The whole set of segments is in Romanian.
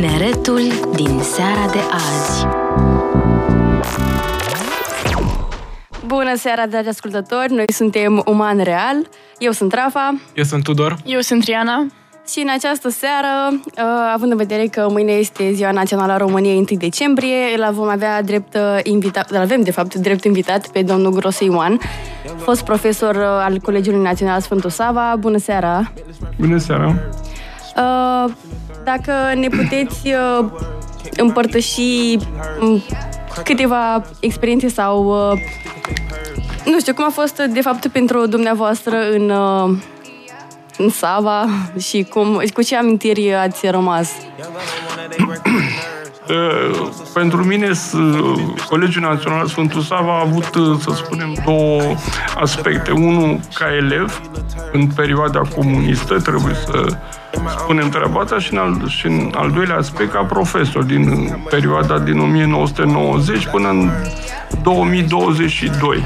Tineretul din seara de azi Bună seara, dragi ascultători! Noi suntem Uman Real. Eu sunt Rafa. Eu sunt Tudor. Eu sunt Triana. Și în această seară, uh, având în vedere că mâine este Ziua Națională a României 1 decembrie, îl vom avea drept uh, invitat, îl avem de fapt drept invitat pe domnul Grose Ioan, fost profesor uh, al Colegiului Național Sfântul Sava. Bună seara! Bună seara! Dacă ne puteți împărtăși um, câteva experiențe sau nu știu, cum a fost de fapt pentru dumneavoastră în în Sava și cum, cu ce amintiri ați rămas? Uh, pentru mine, Colegiul Național Sfântul Sava a avut, uh, să spunem, două aspecte. Unul, ca elev, în perioada comunistă, trebuie să spunem treaba asta, și în al, și în al doilea aspect, ca profesor, din perioada din 1990 până în 2022.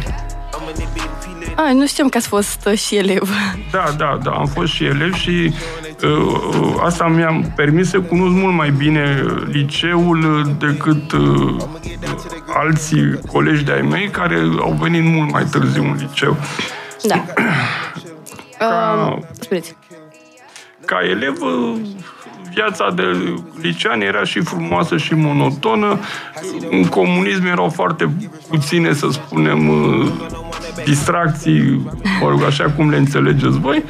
A, nu știam că ați fost și elev. Da, da, da, am fost și elev și uh, asta mi-a permis să cunosc mult mai bine liceul decât uh, alții colegi de-ai mei care au venit mult mai târziu în liceu. Da. Ca, uh, ca elev, viața de licean era și frumoasă și monotonă. În comunism erau foarte puține, să spunem, uh, distracții, mă rog, așa cum le înțelegeți voi.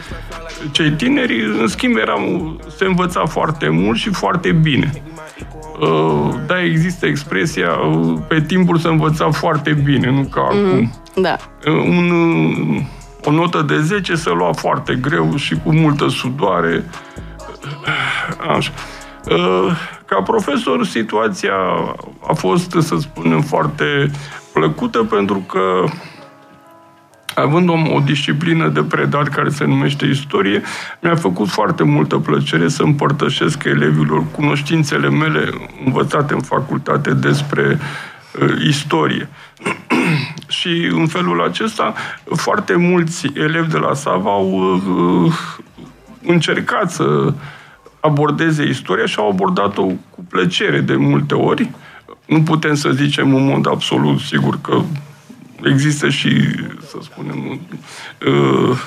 Cei tineri, în schimb, erau, se învăța foarte mult și foarte bine. Uh, da, există expresia uh, pe timpul se învăța foarte bine, nu ca mm-hmm. acum. Da. Un, o notă de 10 se lua foarte greu și cu multă sudoare. Așa. Ca profesor, situația a fost, să spunem, foarte plăcută pentru că având o, o disciplină de predat care se numește istorie, mi-a făcut foarte multă plăcere să împărtășesc elevilor cunoștințele mele învățate în facultate despre uh, istorie. și în felul acesta, foarte mulți elevi de la Sava au uh, încercat să abordeze istoria și au abordat-o cu plăcere de multe ori. Nu putem să zicem în mod absolut sigur că există și, să spunem, uh,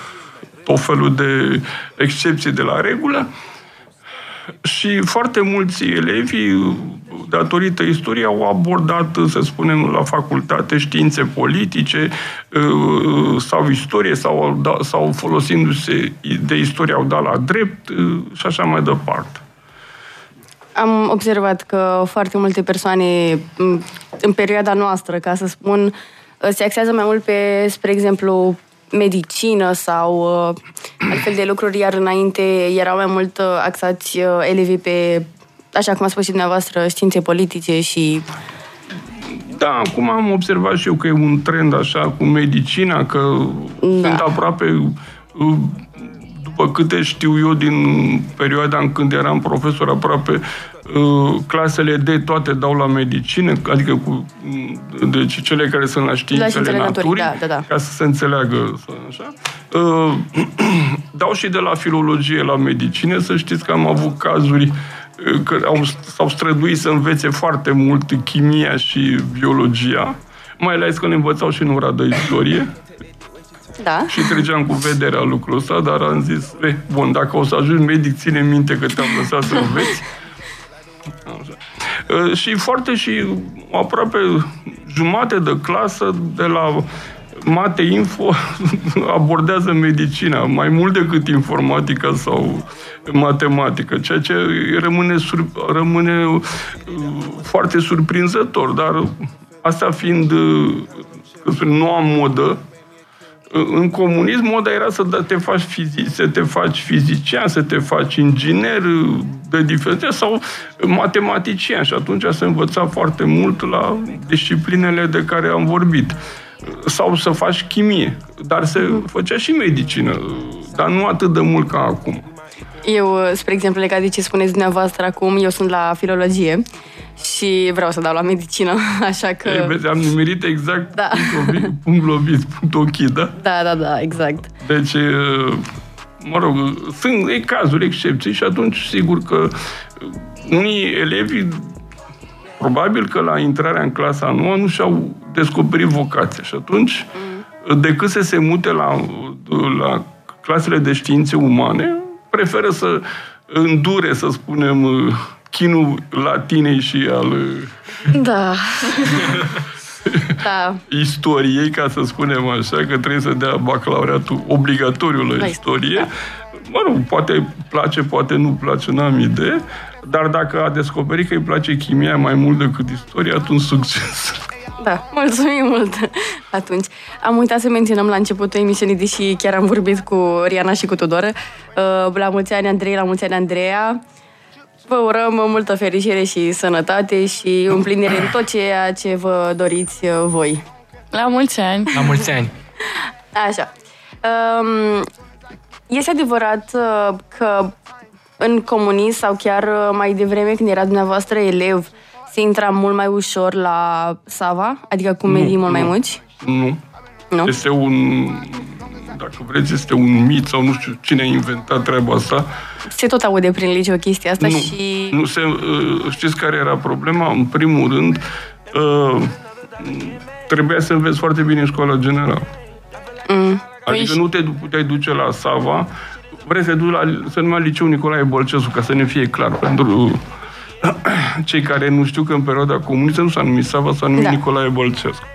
tot felul de excepții de la regulă. Și foarte mulți elevi, datorită istoriei, au abordat, să spunem, la facultate științe politice uh, sau istorie sau, da, sau folosindu-se de istorie au dat la drept uh, și așa mai departe. Am observat că foarte multe persoane în perioada noastră, ca să spun, se axează mai mult pe, spre exemplu, medicină sau uh, altfel de lucruri, iar înainte erau mai mult uh, axați uh, elevii pe, așa cum a spus și dumneavoastră, științe politice și... Da, acum am observat și eu că e un trend așa cu medicina, că da. sunt aproape uh, după câte știu eu din perioada în când eram profesor, aproape uh, clasele de toate dau la medicină, adică cu deci cele care sunt la științele, la naturii, da, da, da. ca să se înțeleagă așa. Uh, dau și de la filologie la medicină, să știți că am avut cazuri uh, că au, s-au străduit să învețe foarte mult chimia și biologia, mai ales că ne învățau și în ora de istorie. Da. Și treceam cu vederea lucrul ăsta, dar am zis, e, bun, dacă o să ajungi medic, ține minte că te-am lăsat să înveți. Așa. Și foarte și aproape jumate de clasă de la Mate Info abordează medicina, mai mult decât informatica sau matematică, ceea ce rămâne, sur, rămâne uh, foarte surprinzător, dar asta fiind uh, noua modă, în comunism, moda era să te faci fizic, să te faci fizician, să te faci inginer de diferențe sau matematician și atunci se învăța foarte mult la disciplinele de care am vorbit. Sau să faci chimie, dar se făcea și medicină, dar nu atât de mult ca acum. Eu, spre exemplu, legat de ce spuneți dumneavoastră acum, eu sunt la filologie și vreau să dau la medicină, așa că... Ei, vezi, am nimerit exact da. punct, punct lovit, punct ok, da? Da, da, da, exact. Deci, mă rog, sunt e cazuri, excepții și atunci sigur că unii elevi probabil că la intrarea în clasa nouă nu și-au descoperit vocația și atunci decât să se mute la, la clasele de științe umane, preferă să îndure, să spunem, chinul latinei și al Da. da. istoriei, ca să spunem așa, că trebuie să dea bacalaureatul obligatoriu la, la istorie. Da. Mă rog, poate place, poate nu place, n-am idee, dar dacă a descoperit că îi place chimia mai mult decât istoria, atunci succes. Da, mulțumim mult atunci. Am uitat să menționăm la începutul emisiunii, deși chiar am vorbit cu Riana și cu Tudor. Uh, la mulți ani, Andrei, la mulți ani, Andreea. Vă urăm multă fericire și sănătate și împlinire în tot ceea ce vă doriți uh, voi. La mulți ani! La mulți ani! Așa. Um, este adevărat uh, că în comunism sau chiar mai devreme când era dumneavoastră elev, se intra mult mai ușor la Sava? Adică cu medii nu, mult nu, mai mulți? Nu. Nu? Este un, dacă vreți, este un mit sau nu știu cine a inventat treaba asta. Se tot aude prin liceu chestia asta nu, și... Nu se, uh, știți care era problema? În primul rând, uh, trebuia să înveți foarte bine școala generală. Mm. Adică păi nu te puteai duce la Sava, vrei să duci la, să numai liceu Nicolae Bolcescu, ca să ne fie clar, pentru cei care nu știu că în perioada comunistă nu s-a numit Sava, s-a numit da. Nicolae Bolcescu.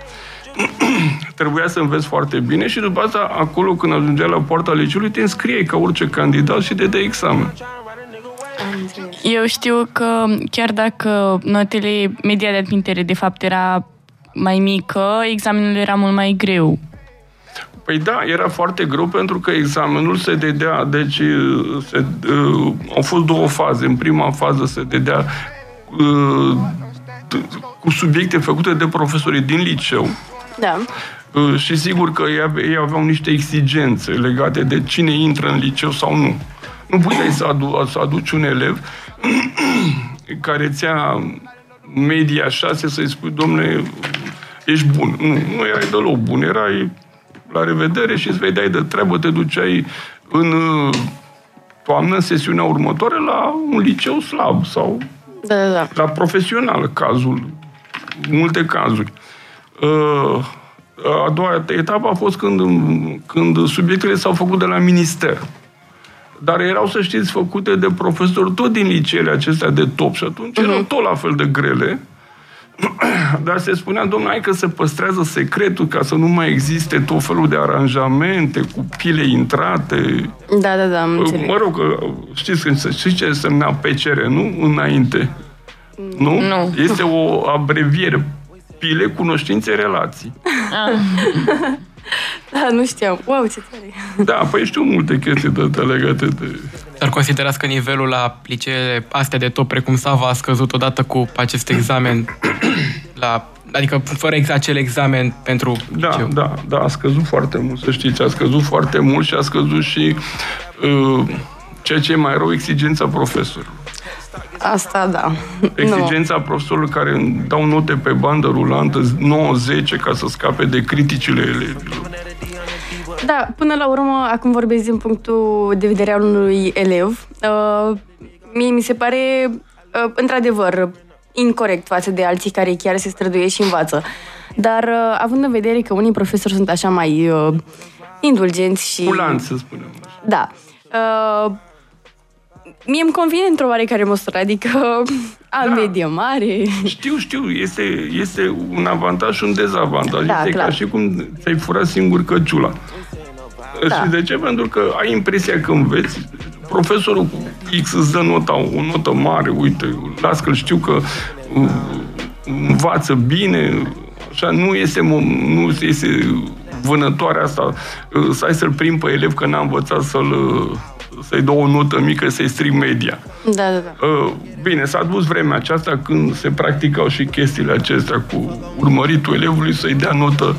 Trebuia să înveți foarte bine și după asta, acolo când ajungea la poarta liceului, te înscriei ca orice candidat și te dai examen. Eu știu că chiar dacă notele media de admitere de fapt era mai mică, examenul era mult mai greu. Păi da, era foarte greu pentru că examenul se dedea, deci se, uh, au fost două faze. În prima fază se dedea uh, cu subiecte făcute de profesorii din liceu. Da. Uh, și sigur că ei, ei aveau niște exigențe legate de cine intră în liceu sau nu. Nu puteai să, adu- să aduci un elev care ți-a media 6 să-i spui, domnule, ești bun. Nu, nu erai deloc bun, erai la revedere și îți vedeai de treabă, te duceai în uh, toamnă, în sesiunea următoare, la un liceu slab sau da, da, da. la profesional, cazul, multe cazuri. Uh, a doua etapă a fost când, când subiectele s-au făcut de la minister. Dar erau, să știți, făcute de profesori tot din liceele acestea de top și atunci uh-huh. erau tot la fel de grele Dar se spunea, domnule, hai că se păstrează secretul ca să nu mai existe tot felul de aranjamente cu pile intrate. Da, da, da, am înțeleg. Mă rog, știți, știți ce însemna PCR, nu? Înainte. Nu? Nu. Este o abreviere. Pile, cunoștințe, relații. Ah. Da, nu știam. Wow, ce tare. Da, păi știu multe chestii de, de legate de... Dar considerați că nivelul la liceele astea de top, precum Sava, a scăzut odată cu acest examen la Adică fără acel examen pentru Da, liceu. da, da, a scăzut foarte mult, să știți, a scăzut foarte mult și a scăzut și uh, ceea ce e mai rău, exigența profesorului. Asta, da. Exigența no. profesorilor care dau note pe bandă rulantă 9-10 ca să scape de criticile elevilor. Da, până la urmă, acum vorbesc din punctul de vedere al unui elev. Uh, mie mi se pare, uh, într-adevăr, incorrect față de alții care chiar se străduie și învață. Dar, uh, având în vedere că unii profesori sunt așa mai uh, indulgenți și... Culanți, să spunem așa. Da. Uh, mie îmi convine într-o oarecare măsură, adică am da. medie mare. Știu, știu, este, este un avantaj și un dezavantaj. Da, este clar. ca și cum ți-ai furat singur căciula. Da. Și de ce? Pentru că ai impresia că înveți, profesorul X îți dă nota, o notă mare, uite, las că știu că uh, învață bine, așa, nu este, nu este vânătoarea asta, uh, să ai să-l prim pe elev că n-a învățat să-l uh, să-i dau o notă mică, să-i stric media. Da, da, da. Bine, s-a dus vremea aceasta când se practicau și chestiile acestea cu urmăritul elevului să-i dea notă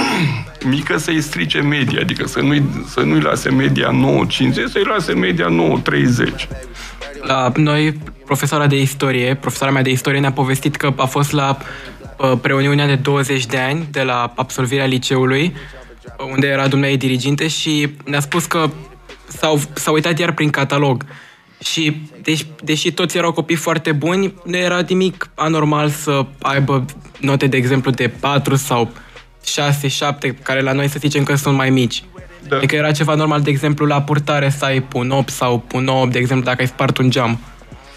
mică să-i strice media, adică să nu-i, să nu-i lase media 9,50, să-i lase media 9,30. La noi, profesoara de istorie, profesoara mea de istorie ne-a povestit că a fost la uh, preuniunea de 20 de ani de la absolvirea liceului, unde era dumneavoastră diriginte și ne-a spus că s-au, s-au uitat iar prin catalog. Și deci, deși toți erau copii foarte buni, nu era nimic anormal să aibă note, de exemplu, de 4 sau 6, 7, care la noi să zicem că sunt mai mici. Da. Adică era ceva normal, de exemplu, la purtare să ai pun 8 sau pun 9, de exemplu, dacă ai spart un geam.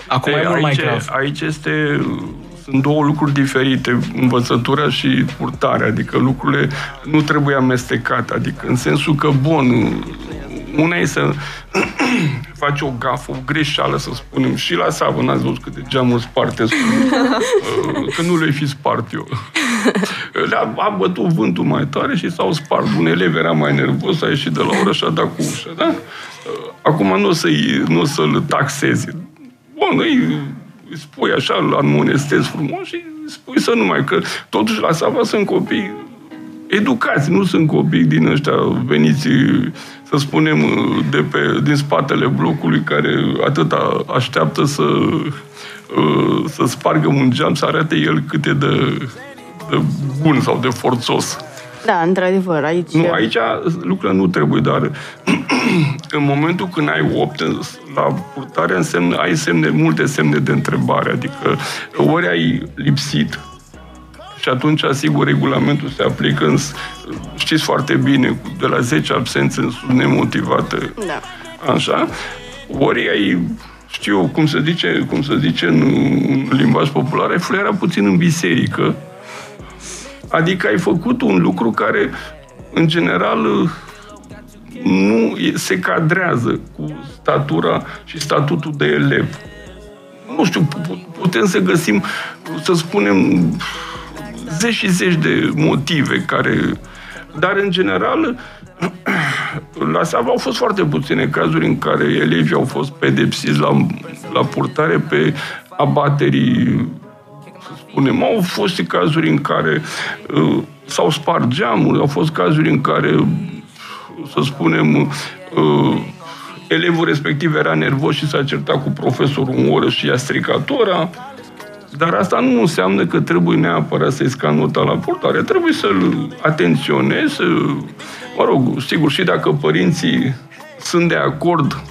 Acum e, e mult aici, mai grav. Aici este sunt două lucruri diferite, învățătura și purtarea, adică lucrurile nu trebuie amestecate, adică în sensul că, bun, una e să faci o gafă, o greșeală, să spunem, și la savă, n-ați văzut câte geamuri sparte, că nu le-ai fi spart eu. Le-a a bătut vântul mai tare și s-au spart. Un elev era mai nervos, a ieșit de la oră și a dat cu ușa, da? Acum nu o, să-i, nu o să-l taxezi. Bun, îi spui așa, îl amonestezi frumos și spui să nu mai, că totuși la Sava sunt copii educați, nu sunt copii din ăștia veniți, să spunem, de pe, din spatele blocului, care atâta așteaptă să, să spargă un geam, să arate el cât e de, de bun sau de forțos. Da, într-adevăr, aici... Nu, aici lucrurile nu trebuie, dar în momentul când ai 8, la purtare însemn, ai semne, multe semne de întrebare, adică ori ai lipsit, și atunci, asigur, regulamentul se aplică în, știți foarte bine, de la 10 absențe nemotivate. Da. Așa? Ori ai știu cum se zice, cum se zice în, în limbaj popular, ai fluierat puțin în biserică, Adică ai făcut un lucru care, în general, nu se cadrează cu statura și statutul de elev. Nu știu, putem să găsim, să spunem, zeci și zeci de motive care... Dar, în general, la Sava au fost foarte puține cazuri în care elevii au fost pedepsiți la, la purtare pe abaterii spunem. Au fost cazuri în care uh, s-au spart geamuri, au fost cazuri în care, să spunem, uh, elevul respectiv era nervos și s-a certat cu profesorul în oră și i-a stricat ora. Dar asta nu înseamnă că trebuie neapărat să-i scan nota la portare. Trebuie să-l atenționezi, mă rog, sigur, și dacă părinții sunt de acord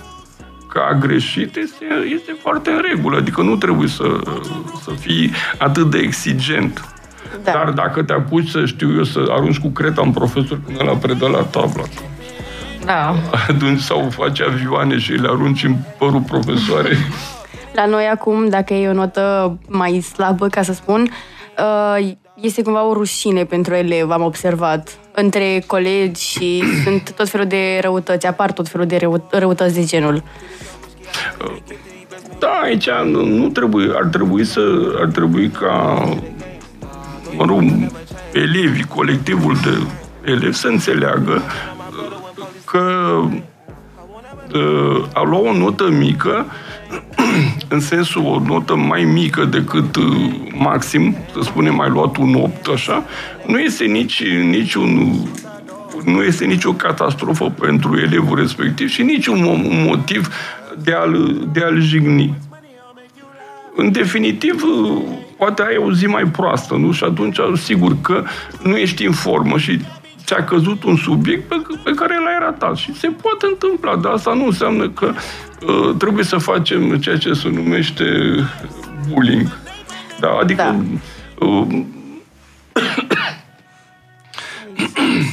că a greșit este, este foarte în regulă. Adică nu trebuie să, să fii atât de exigent. Da. Dar dacă te apuci să știu eu să arunci cu creta în profesor până la predă la tablă, da. atunci sau faci avioane și le arunci în părul profesoarei. La noi acum, dacă e o notă mai slabă, ca să spun, uh, este cumva o rușine pentru elev, am observat, între colegi și sunt tot felul de răutăți, apar tot felul de rău, răutăți de genul. Da, aici nu trebuie, ar trebui să, ar trebui ca, mă rog, elevii, colectivul de elevi să înțeleagă că uh, a lua o notă mică în sensul o notă mai mică decât uh, maxim, să spunem, ai luat un 8, așa, nu este nici, nici un nu este nicio catastrofă pentru elevul respectiv și nici un motiv de a-l, de a-l jigni. În definitiv, poate ai o zi mai proastă, nu? Și atunci, sigur că nu ești în formă și ți-a căzut un subiect pe, pe care l-ai ratat. Și se poate întâmpla, dar asta nu înseamnă că uh, trebuie să facem ceea ce se numește bullying. Da? Adică da. Uh,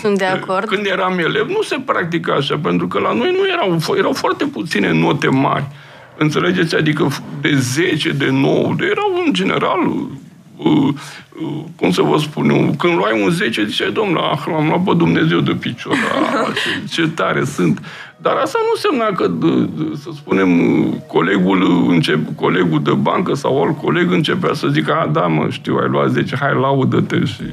Sunt de acord. Când eram elev, nu se practica așa, pentru că la noi nu erau, erau foarte puține note mari. Înțelegeți? Adică de 10, de 9, de erau în general uh, uh, cum să vă spun eu, când luai un 10, ziceai, domnule, ah, l-am luat pe Dumnezeu de picior, ah, ce, ce tare sunt. Dar asta nu însemna că, să spunem, colegul, încep, colegul de bancă sau alt coleg începea să zică, a, da, mă, știu, ai luat 10, hai, laudă-te și...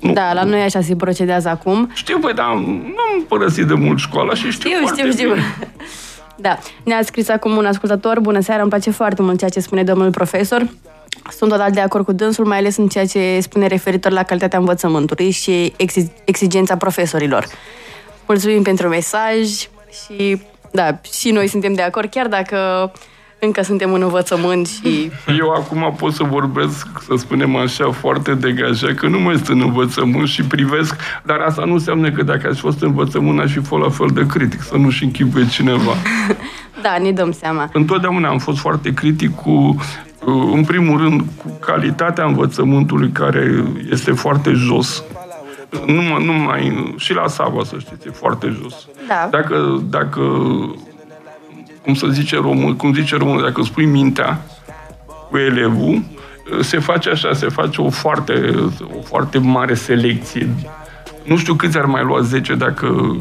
Nu. Da, la noi așa se procedează acum. Știu, băi, dar nu am părăsit de mult școala și știu Știu, știu, știu. Da, ne-a scris acum un ascultător. Bună seara, îmi place foarte mult ceea ce spune domnul profesor. Sunt total de acord cu dânsul, mai ales în ceea ce spune referitor la calitatea învățământului și exigența profesorilor. Mulțumim pentru mesaj și, da, și noi suntem de acord, chiar dacă încă suntem în învățământ și... Eu acum pot să vorbesc, să spunem așa, foarte degajat, că nu mai sunt în învățământ și privesc, dar asta nu înseamnă că dacă aș fost în învățământ, aș fi fost la fel de critic, să nu-și închipuie cineva. da, ne dăm seama. Întotdeauna am fost foarte critic cu uh, în primul rând, cu calitatea învățământului care este foarte jos. Nu, nu mai, și la Sava, să știți, e foarte jos. Da. Dacă, dacă cum să zice român, cum zice românul, dacă spui mintea cu elevul, se face așa, se face o foarte, o foarte mare selecție. Nu știu câți ar mai lua 10 dacă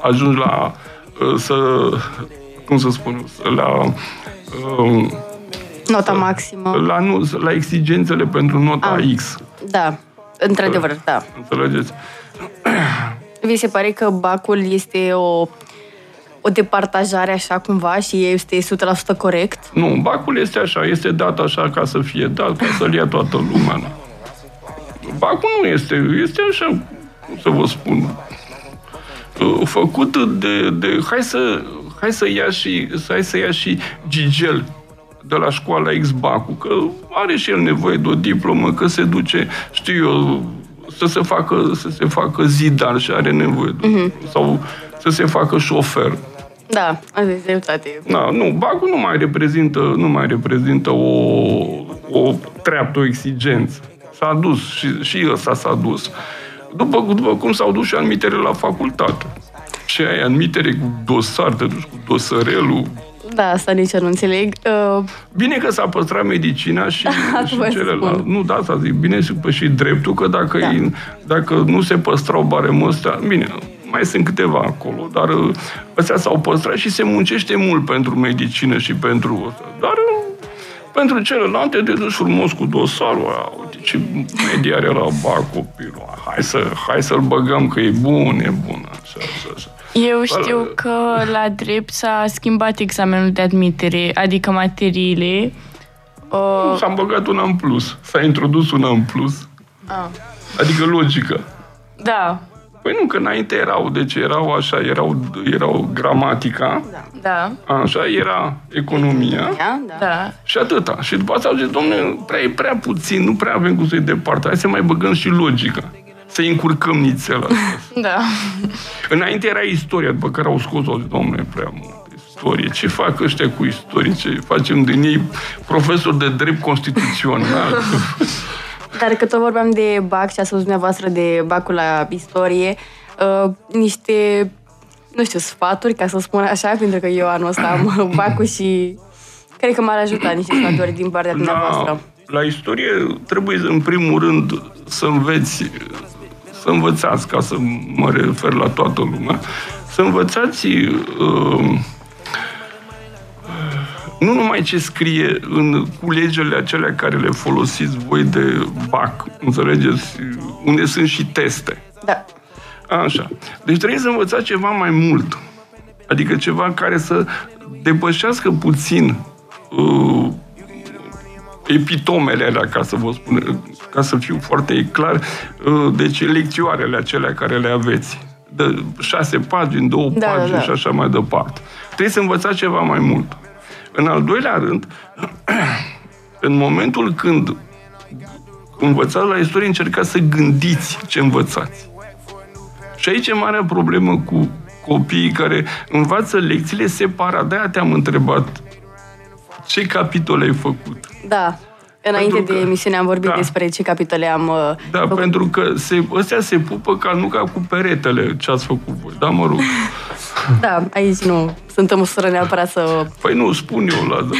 ajungi la să, cum să spun, la Nota maximă. La, nu, la exigențele pentru nota Ah. X. Da, într-adevăr, da. Înțelegeți? Vi se pare că bacul este o, o departajare așa cumva și este 100% corect? Nu, bacul este așa, este dat așa ca să fie dat, ca să-l ia toată lumea. Nu. Bacul nu este, este așa, cum să vă spun, uh, făcut de, de hai să hai să ia și hai să ia și Gigel de la școala X Bacu, că are și el nevoie de o diplomă, că se duce, știu eu, să se facă, să se facă zidar și are nevoie de, uh-huh. sau să se facă șofer. Da, aveți dreptate. Da, nu, Bacu nu mai reprezintă, nu mai reprezintă o, o treaptă, o exigență. S-a dus și, și ăsta s-a dus. După, după cum s-au dus și anumitele la facultate. Și ai anumitere cu dosar, te duci cu dosărelul. Da, asta nici eu nu înțeleg. Uh, Bine că s-a păstrat medicina și, Asta și vă celălalt. spun. Nu, da, asta zic. Bine și, pă, și dreptul, că dacă, Da. da. dacă nu se păstrau baremul ăsta, bine, mai sunt câteva acolo, dar uh, ăstea s-au păstrat și se muncește mult pentru medicină și pentru ăsta. Dar uh, pentru celelalte te duci frumos cu dosarul ăla. Uite ce media are la bar copilul. Hai, să, hai să-l băgăm că e bun, e bun. Așa, așa, așa. Eu știu că la drept s-a schimbat examenul de admitere, adică materiile. Uh, S-a băgat una în plus. S-a introdus una în plus. ah, Adică logică. da, Păi nu, că înainte erau, deci erau așa, erau, erau gramatica, da, așa, era economia ia, da. da. și atâta. Și după asta au zis, domne, prea, e prea puțin, nu prea avem cum să-i departe, hai să mai băgăm și logica. Să-i încurcăm nițel asta. Da. Înainte era istoria, după care au scos, au zis, domne, prea mult istorie. Ce fac ăștia cu istorie? Ce facem din ei profesori de drept constituțional? Dar că tot vorbeam de bac și a spus dumneavoastră de bacul la istorie, uh, niște, nu știu, sfaturi, ca să spun așa, pentru că eu anul ăsta am bacul și cred că m-ar ajuta niște sfaturi din partea la, dumneavoastră. la istorie trebuie, în primul rând, să înveți, să învățați, ca să mă refer la toată lumea, să învățați uh, nu numai ce scrie în culegele acelea care le folosiți voi de BAC, înțelegeți? Unde sunt și teste. Da. Așa. Deci trebuie să învățați ceva mai mult. Adică ceva care să depășească puțin uh, epitomele alea, ca să vă spun, ca să fiu foarte clar, uh, deci lecțioarele acelea care le aveți. De șase pagini, două Da, da, pagini da. și așa mai departe. Trebuie să învățați ceva mai mult. În al doilea rând, în momentul când învățați la istorie, încercați să gândiți ce învățați. Și aici e marea problemă cu copiii care învață lecțiile separat. De-aia te-am întrebat ce capitole ai făcut. Da. Înainte Pentru de că- emisiune am vorbit da. despre ce capitole am uh, Da, făcut. pentru că se, ăstea se pupă ca nu ca cu peretele ce ați făcut voi. Da, mă rog. Da, aici nu sunt în măsură neapărat să... Păi nu, spun eu, Lazar.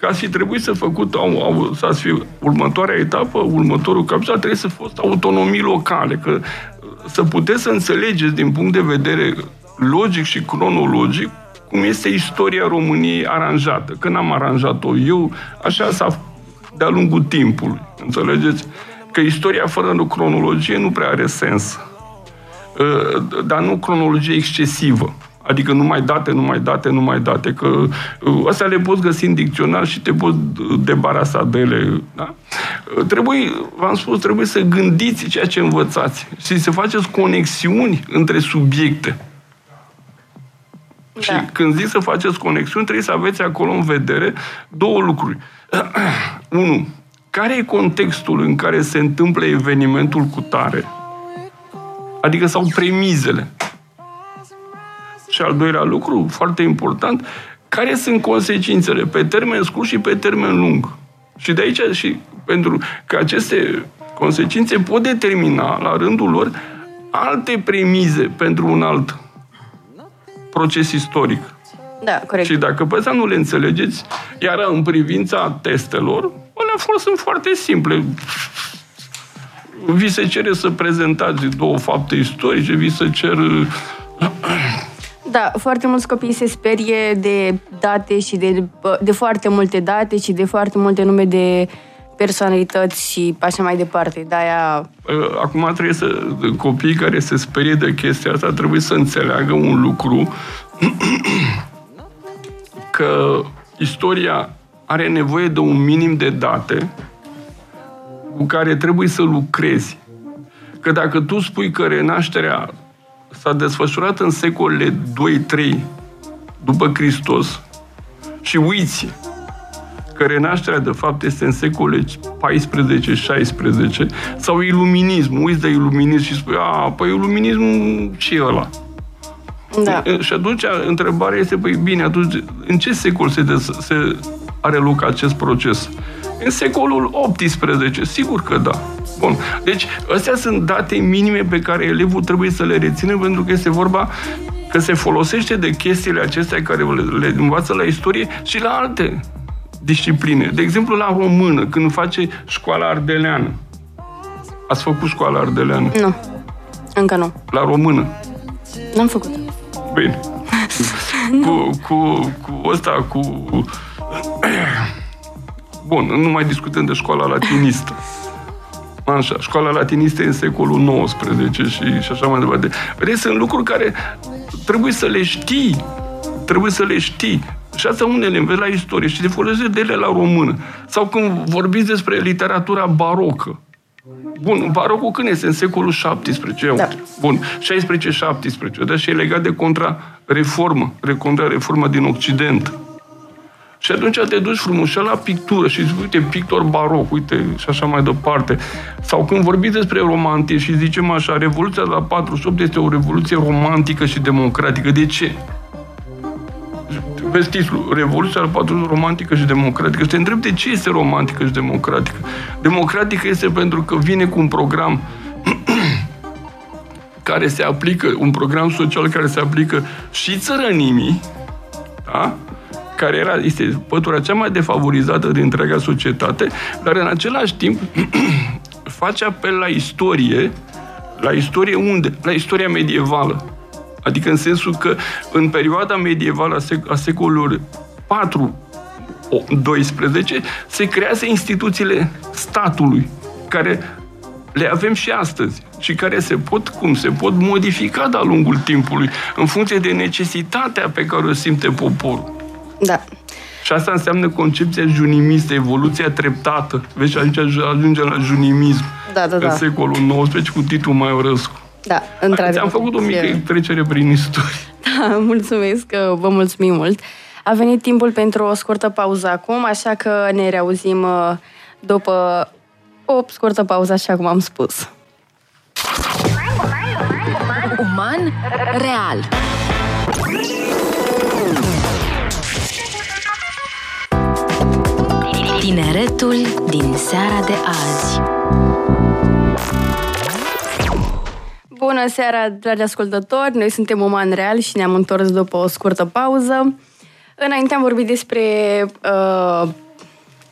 Că ați fi trebuit să făcut, au, au, să ați fi, următoarea etapă, următorul capitol, trebuie să fost autonomii locale, că să puteți să înțelegeți din punct de vedere logic și cronologic cum este istoria României aranjată. Că n-am aranjat-o eu, așa s-a de-a lungul timpului. Înțelegeți? Că istoria fără o cronologie nu prea are sens. Uh, dar nu cronologie excesivă. Adică numai date, numai date, numai date. Că uh, astea le poți găsi în dicționar și te poți uh, debarasa de ele. Da? Uh, Trebuie, v-am spus, trebuie să gândiți ceea ce învățați și să faceți conexiuni între subiecte. Da. Și când zic să faceți conexiuni, trebuie să aveți acolo în vedere două lucruri. Unu, care e contextul în care se întâmplă evenimentul cu tare? Adică sau premizele. Și al doilea lucru, foarte important, care sunt consecințele pe termen scurt și pe termen lung. Și de aici și pentru că aceste consecințe pot determina la rândul lor alte premize pentru un alt proces istoric. Da, corect. Și dacă pe asta nu le înțelegeți, iar în privința testelor, alea sunt foarte simple. Vi se cere să prezentați două fapte istorice, vi se cer da, foarte mulți copii se sperie de date și de, de foarte multe date și de foarte multe nume de personalități și așa mai departe. De-aia... Ă, acum trebuie să... Copiii care se sperie de chestia asta trebuie să înțeleagă un lucru că istoria are nevoie de un minim de date cu care trebuie să lucrezi. Că dacă tu spui că renașterea s-a desfășurat în secolele 2-3 după Hristos și uiți că renașterea de fapt este în secolele 14-16 sau iluminism, uiți de iluminism și spui, a, păi iluminismul ce ăla? Da. Și atunci întrebarea este, păi bine, atunci în ce secol se, des, se are loc acest proces? În secolul 18, sigur că da. Bun. Deci, astea sunt date minime pe care elevul trebuie să le rețină pentru că este vorba că se folosește de chestiile acestea care le, le învață la istorie și la alte discipline. De exemplu, la română, când face școala ardeleană. Ați făcut școala ardeleană? Nu. Încă nu. La română? N-am făcut. Bine. cu, cu, cu ăsta, cu... Bun, nu mai discutăm de școala latinistă. Așa, școala latinistă în secolul XIX și, și așa mai departe. Vedeți, sunt lucruri care trebuie să le știi. Trebuie să le știi. Și asta unele înveți la istorie și te folosești de ele la română. Sau când vorbiți despre literatura barocă. Bun, barocul când este? În secolul XVII. Da. Bun, 16-17. Dar și e legat de contra-reformă, contra-reformă din Occident. Și atunci te duci frumos și la pictură și zici, uite, pictor baroc, uite, și așa mai departe. Sau când vorbiți despre romantism și zicem așa, Revoluția de la 48 este o revoluție romantică și democratică. De ce? Vezi titlul, Revoluția la 48 romantică și democratică. Și te întreb de ce este romantică și democratică. Democratică este pentru că vine cu un program care se aplică, un program social care se aplică și țărănimii, da? care era, este pătura cea mai defavorizată din întreaga societate, dar în același timp face apel la istorie, la istorie unde? La istoria medievală. Adică în sensul că în perioada medievală a, sec- a secolului 4 12 se creează instituțiile statului, care le avem și astăzi și care se pot, cum, se pot modifica de-a lungul timpului în funcție de necesitatea pe care o simte poporul. Da. Și asta înseamnă concepția junimistă, evoluția treptată. Vezi, aici ajunge la junimism. Da, da, da. În secolul XIX cu titlul Maiorescu. Da, într-adevăr. Am făcut o mică trecere prin istorie. Da, mulțumesc, vă mulțumim mult. A venit timpul pentru o scurtă pauză acum, așa că ne reauzim uh, după o scurtă pauză, așa cum am spus. Uman real Tineretul din seara de azi Bună seara, dragi ascultători! Noi suntem Uman Real și ne-am întors după o scurtă pauză. Înainte am vorbit despre uh,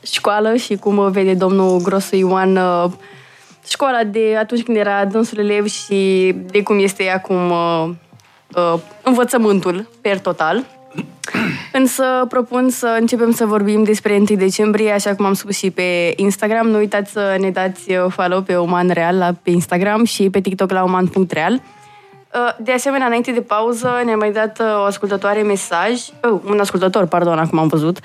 școală și cum vede domnul Grosu Ioan uh, școala de atunci când era dânsul elev și de cum este acum uh, uh, învățământul per total. Însă propun să începem să vorbim despre 1 decembrie, așa cum am spus și pe Instagram. Nu uitați să ne dați follow pe Oman Real la, pe Instagram și pe TikTok la oman.real. Uh, de asemenea, înainte de pauză, ne-a mai dat uh, o ascultătoare mesaj, oh, un ascultător, pardon, acum am văzut,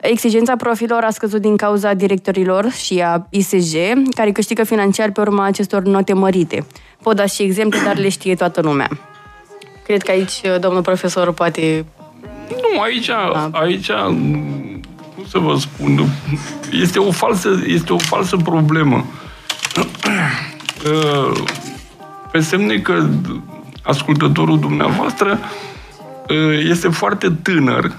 Exigența profilor a scăzut din cauza directorilor și a ISJ, care câștigă financiar pe urma acestor note mărite. Pot da și exemple, dar le știe toată lumea. Cred că aici uh, domnul profesor poate Nu, aici, aici, cum să vă spun, este o falsă, este o falsă problemă. Pe semne că ascultătorul dumneavoastră este foarte tânăr.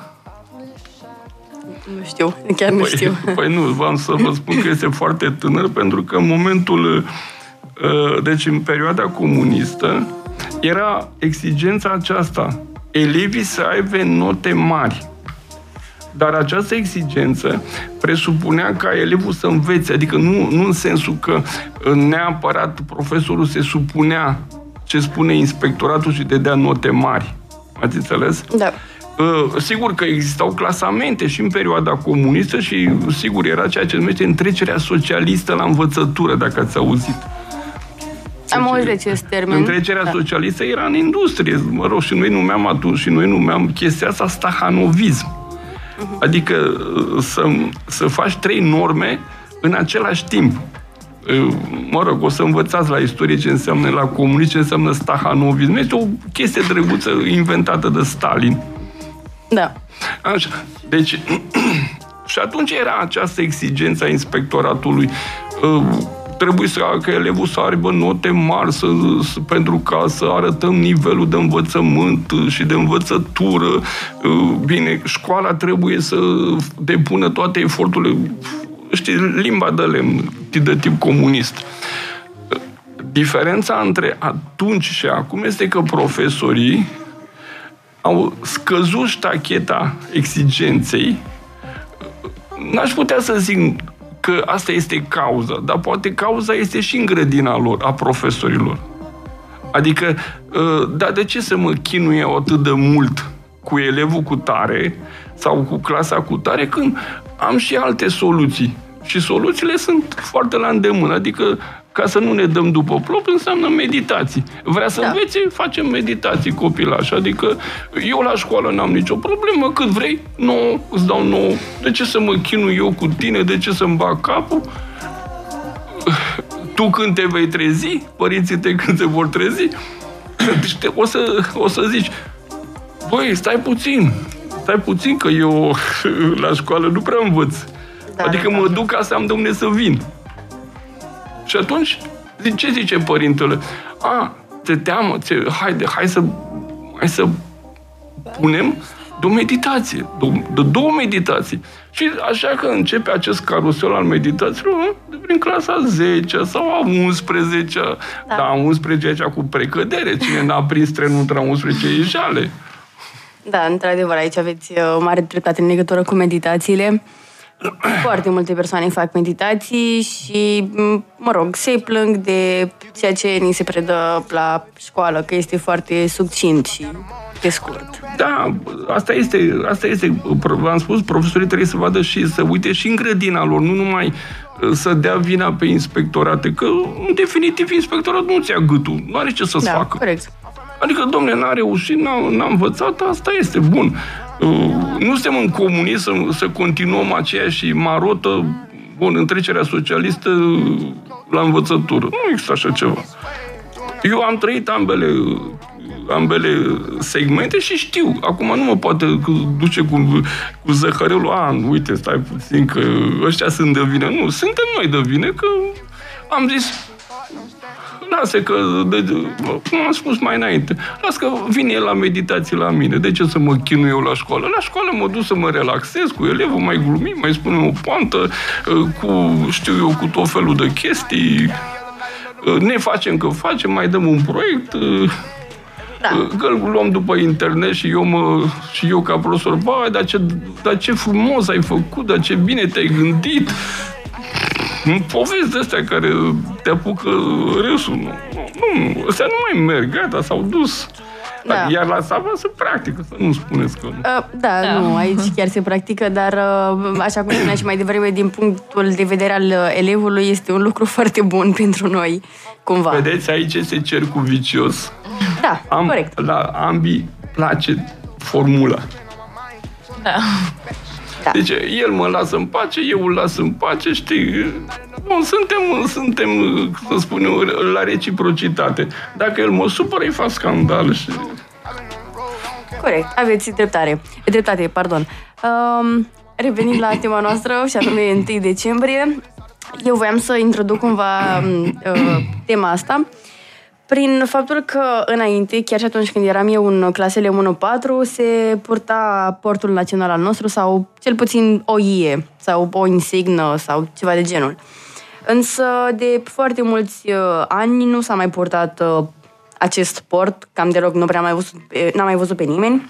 Nu știu, chiar nu păi, știu. Păi nu, v-am să vă spun că este foarte tânăr pentru că în momentul, deci în perioada comunistă, era exigența aceasta, elevii să aibă note mari. Dar această exigență presupunea ca elevul să învețe, adică nu, nu în sensul că neapărat profesorul se supunea ce spune inspectoratul și de dea note mari. Ați înțeles? Da. Uh, sigur că existau clasamente și în perioada comunistă și sigur era ceea ce se numește întrecerea socialistă la învățătură, dacă ați auzit. Am auzit acest termen. Întrecerea da. socialistă era în industrie, mă rog, și noi numeam atunci, și noi numeam chestia asta stahanovism. Uh-huh. Adică uh, să, să faci trei norme în același timp. Uh, mă rog, o să învățați la istorie ce înseamnă la comunism, ce înseamnă stahanovism. Este o chestie drăguță inventată de Stalin. Da. Așa. Deci, și atunci era această exigență a inspectoratului. Uh, trebuie să, că elevul să aibă note mari să, să, pentru ca să arătăm nivelul de învățământ și de învățătură. Uh, bine, școala trebuie să depună toate eforturile, știi, limba de lemn, de tip comunist. Diferența între atunci și acum este că profesorii au scăzut ștacheta exigenței. N-aș putea să zic că asta este cauza, dar poate cauza este și în grădina lor, a profesorilor. Adică, ă, dar de ce să mă chinuie atât de mult cu elevul cu tare sau cu clasa cu tare când am și alte soluții? Și soluțiile sunt foarte la îndemână, adică ca să nu ne dăm după plop, înseamnă meditații. Vrea să da. învețe, facem meditații copilași. Adică eu la școală n-am nicio problemă, cât vrei, nu, îți dau nouă. De ce să mă chinu eu cu tine? De ce să-mi bag capul? Tu când te vei trezi, părinții tăi când se vor trezi, deci te, o, să, o să zici, băi, stai puțin, stai puțin că eu la școală nu prea învăț. Da, adică da, mă duc ca să am de unde să vin. Și atunci, ce zice părintele? A, te teamă, te, haide, hai să, hai să punem de o meditație, de, de două meditații. Și așa că începe acest carusel al meditațiilor prin clasa 10 sau a 11 da. da, a 11 cu precădere. Cine n-a prins trenul între 11 e jale. Da, într-adevăr, aici aveți o uh, mare dreptate în legătură cu meditațiile. Foarte multe persoane fac meditații și, mă rog, se plâng de ceea ce ni se predă la școală, că este foarte succint și pe scurt. Da, asta este, asta este, v-am spus, profesorii trebuie să vadă și să uite și în grădina lor, nu numai uh, să dea vina pe inspectorate, că în definitiv inspectoratul nu ți-a gâtul, nu are ce să-ți da, facă. corect. Adică, domnule, n-a reușit, n-a, n-a învățat, asta este bun. Uh, nu suntem în comunism să, să continuăm aceeași marotă, bun, întrecerea socialistă la învățătură. Nu există așa ceva. Eu am trăit ambele ambele segmente și știu. Acum nu mă poate duce cu, cu zăhărelul, a, uite, stai puțin, că ăștia sunt de vină. Nu, suntem noi de vină, că am zis, lasă că, de, cum am spus mai înainte, las că vine el la meditații la mine. De ce să mă chinu eu la școală? La școală mă duc să mă relaxez cu elevul, mai glumim, mai spunem o poantă, uh, cu, știu eu, cu tot felul de chestii. Uh, ne facem că facem, mai dăm un proiect, uh, da. Că îl luăm după internet și eu, mă, și eu ca profesor, bă, dar ce, dar ce frumos ai făcut, dar ce bine te-ai gândit, povesti de astea care te apucă râsul. Nu, nu, astea nu mai merg, gata, s-au dus. Da. Iar la Sava se practică, să nu spuneți că nu. Uh, da, da, nu, aici chiar se practică, dar uh, așa cum spunea și mai devreme, din punctul de vedere al uh, elevului, este un lucru foarte bun pentru noi, cumva. Vedeți, aici este cercul vicios. Da, Am, corect. La ambii place formula. Da. Da. Deci el mă lasă în pace, eu îl las în pace, știi? Bun, suntem, suntem, să spun eu, la reciprocitate. Dacă el mă supără, îi fac scandal și... Corect, aveți dreptare. Dreptate, pardon. Um, revenind la tema noastră, și anume 1 decembrie, eu voiam să introduc cumva um, uh, tema asta prin faptul că înainte, chiar și atunci când eram eu în clasele 1-4, se purta portul național al nostru sau cel puțin o IE sau o insignă sau ceva de genul. Însă de foarte mulți uh, ani nu s-a mai purtat uh, acest port, cam deloc nu prea am mai văzut, n-am mai văzut pe nimeni,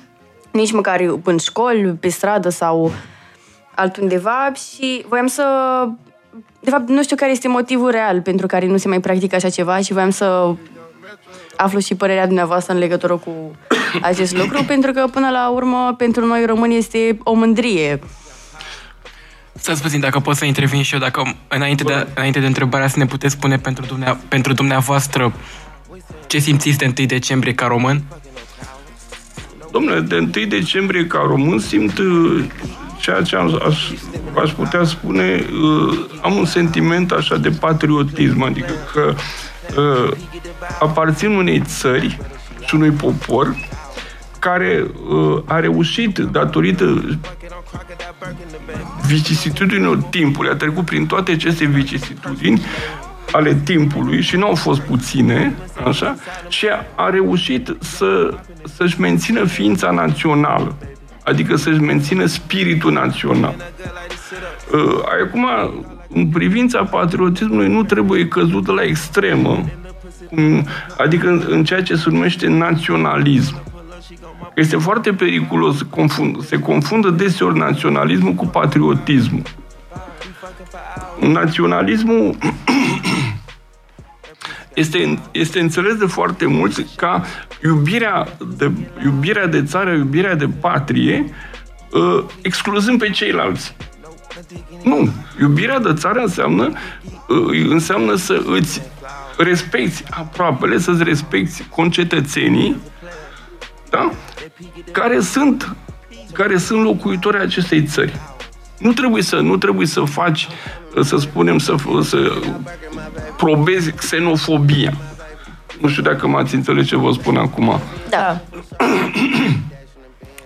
nici măcar în școli, pe stradă sau altundeva. Și voiam să... De fapt, nu știu care este motivul real pentru care nu se mai practică așa ceva și voiam să aflu și părerea dumneavoastră în legătură cu acest lucru, pentru că, până la urmă, pentru noi români este o mândrie. Să-ți puțin, dacă pot să intervin și eu, dacă înainte de, înainte de întrebarea să ne puteți spune pentru, dumnea, pentru dumneavoastră ce simțiți de 1 decembrie ca român? Domnule, de 1 decembrie ca român simt uh, ceea ce am, aș, aș putea spune, uh, am un sentiment așa de patriotism, adică că uh, aparțin unei țări și unui popor care uh, a reușit, datorită vicisitudinilor timpului, a trecut prin toate aceste vicisitudini ale timpului și nu au fost puține, așa, și a, a reușit să, să-și mențină ființa națională, adică să-și mențină spiritul național. Uh, acum, în privința patriotismului, nu trebuie căzută la extremă, adică în, în ceea ce se numește naționalism. Este foarte periculos, confund, se confundă deseori naționalismul cu patriotismul. Naționalismul este, este înțeles de foarte mulți ca iubirea de, iubirea de țară, iubirea de patrie, uh, excluzând pe ceilalți. Nu. Iubirea de țară înseamnă, uh, înseamnă să îți respecti aproapele, să-ți respecti concetățenii, da? care sunt care sunt locuitorii acestei țări. Nu trebuie să, nu trebuie să faci, să spunem, să, să probezi xenofobia. Nu știu dacă m-ați înțeles ce vă spun acum. Da.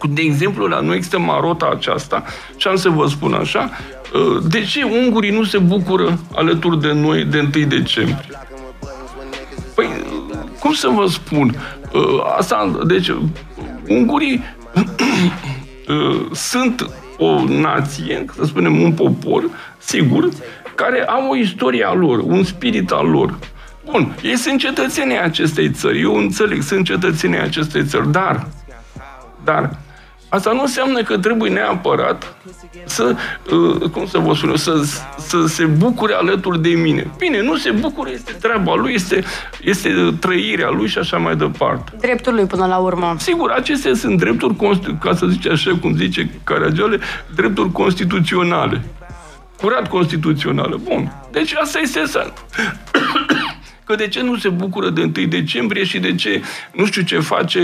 De exemplu, la noi există marota aceasta și am să vă spun așa, de ce ungurii nu se bucură alături de noi de 1 decembrie? Păi, cum să vă spun? Asta, deci, ungurii sunt o nație, să spunem un popor, sigur, care au o istorie a lor, un spirit al lor. Bun, ei sunt cetățenii acestei țări, eu înțeleg, sunt cetățenii acestei țări, dar, dar, asta nu înseamnă că trebuie neapărat să, uh, cum să vă spun să, să se bucure alături de mine. Bine, nu se bucură, este treaba lui, este, este trăirea lui și așa mai departe. Dreptul lui până la urmă. Sigur, acestea sunt drepturi, ca să zice așa cum zice Caragiale, drepturi constituționale. Curat constituțională. Bun. Deci asta este esența. Că de ce nu se bucură de 1 decembrie și de ce nu știu ce face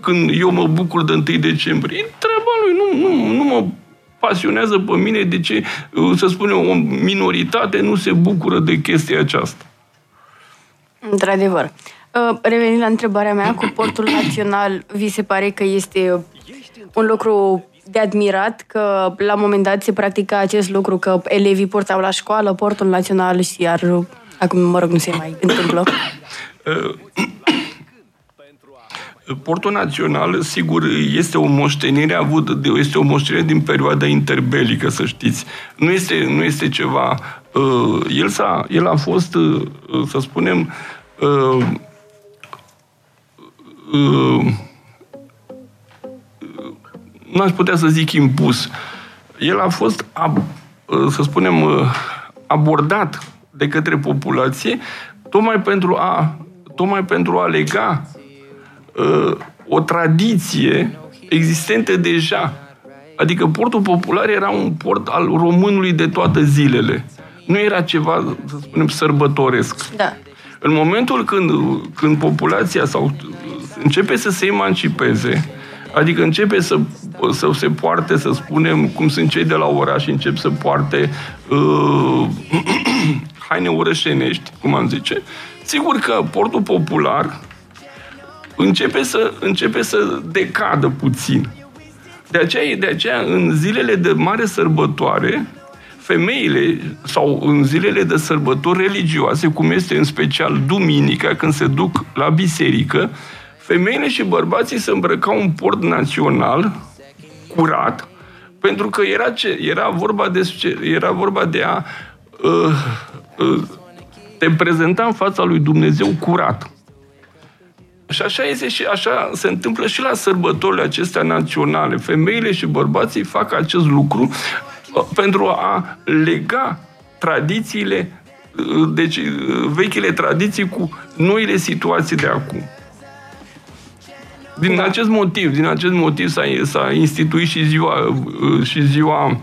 când eu mă bucur de 1 decembrie. E treaba lui, nu, nu, nu mă pasionează pe mine de ce, să spunem, o minoritate nu se bucură de chestia aceasta. Într-adevăr. Uh, revenind la întrebarea mea, cu portul național, vi se pare că este un lucru de admirat că la un moment dat se practica acest lucru, că elevii portau la școală portul național și iar acum, mă rog, nu se mai întâmplă? Uh, Portul Național, sigur, este o moștenire avut, este o moștenire din perioada interbelică, să știți. Nu este, nu este ceva... Uh, el, s-a, el a fost, uh, să spunem, uh, uh, nu aș putea să zic impus. El a fost, ab, uh, să spunem, uh, abordat de către populație tocmai pentru a, tocmai pentru a lega uh, o tradiție existentă deja. Adică portul popular era un port al românului de toate zilele. Nu era ceva, să spunem, sărbătoresc. Da. În momentul când, când populația sau începe să se emancipeze, adică începe să, să se poarte, să spunem, cum sunt cei de la oraș, încep să poarte uh, haine orășenești, cum am zice, sigur că portul popular începe să, începe să decadă puțin. De aceea, de aceea, în zilele de mare sărbătoare, femeile sau în zilele de sărbători religioase, cum este în special duminica, când se duc la biserică, femeile și bărbații se îmbrăcau un port național curat, pentru că era, ce, era, vorba, de, era vorba de a uh, uh, te prezenta în fața lui Dumnezeu curat. Și așa este și așa se întâmplă și la sărbătorile acestea naționale. Femeile și bărbații fac acest lucru uh, pentru a lega tradițiile, uh, deci uh, vechile tradiții cu noile situații de acum. Din da. acest motiv, din acest motiv s-a, s-a instituit și ziua, și ziua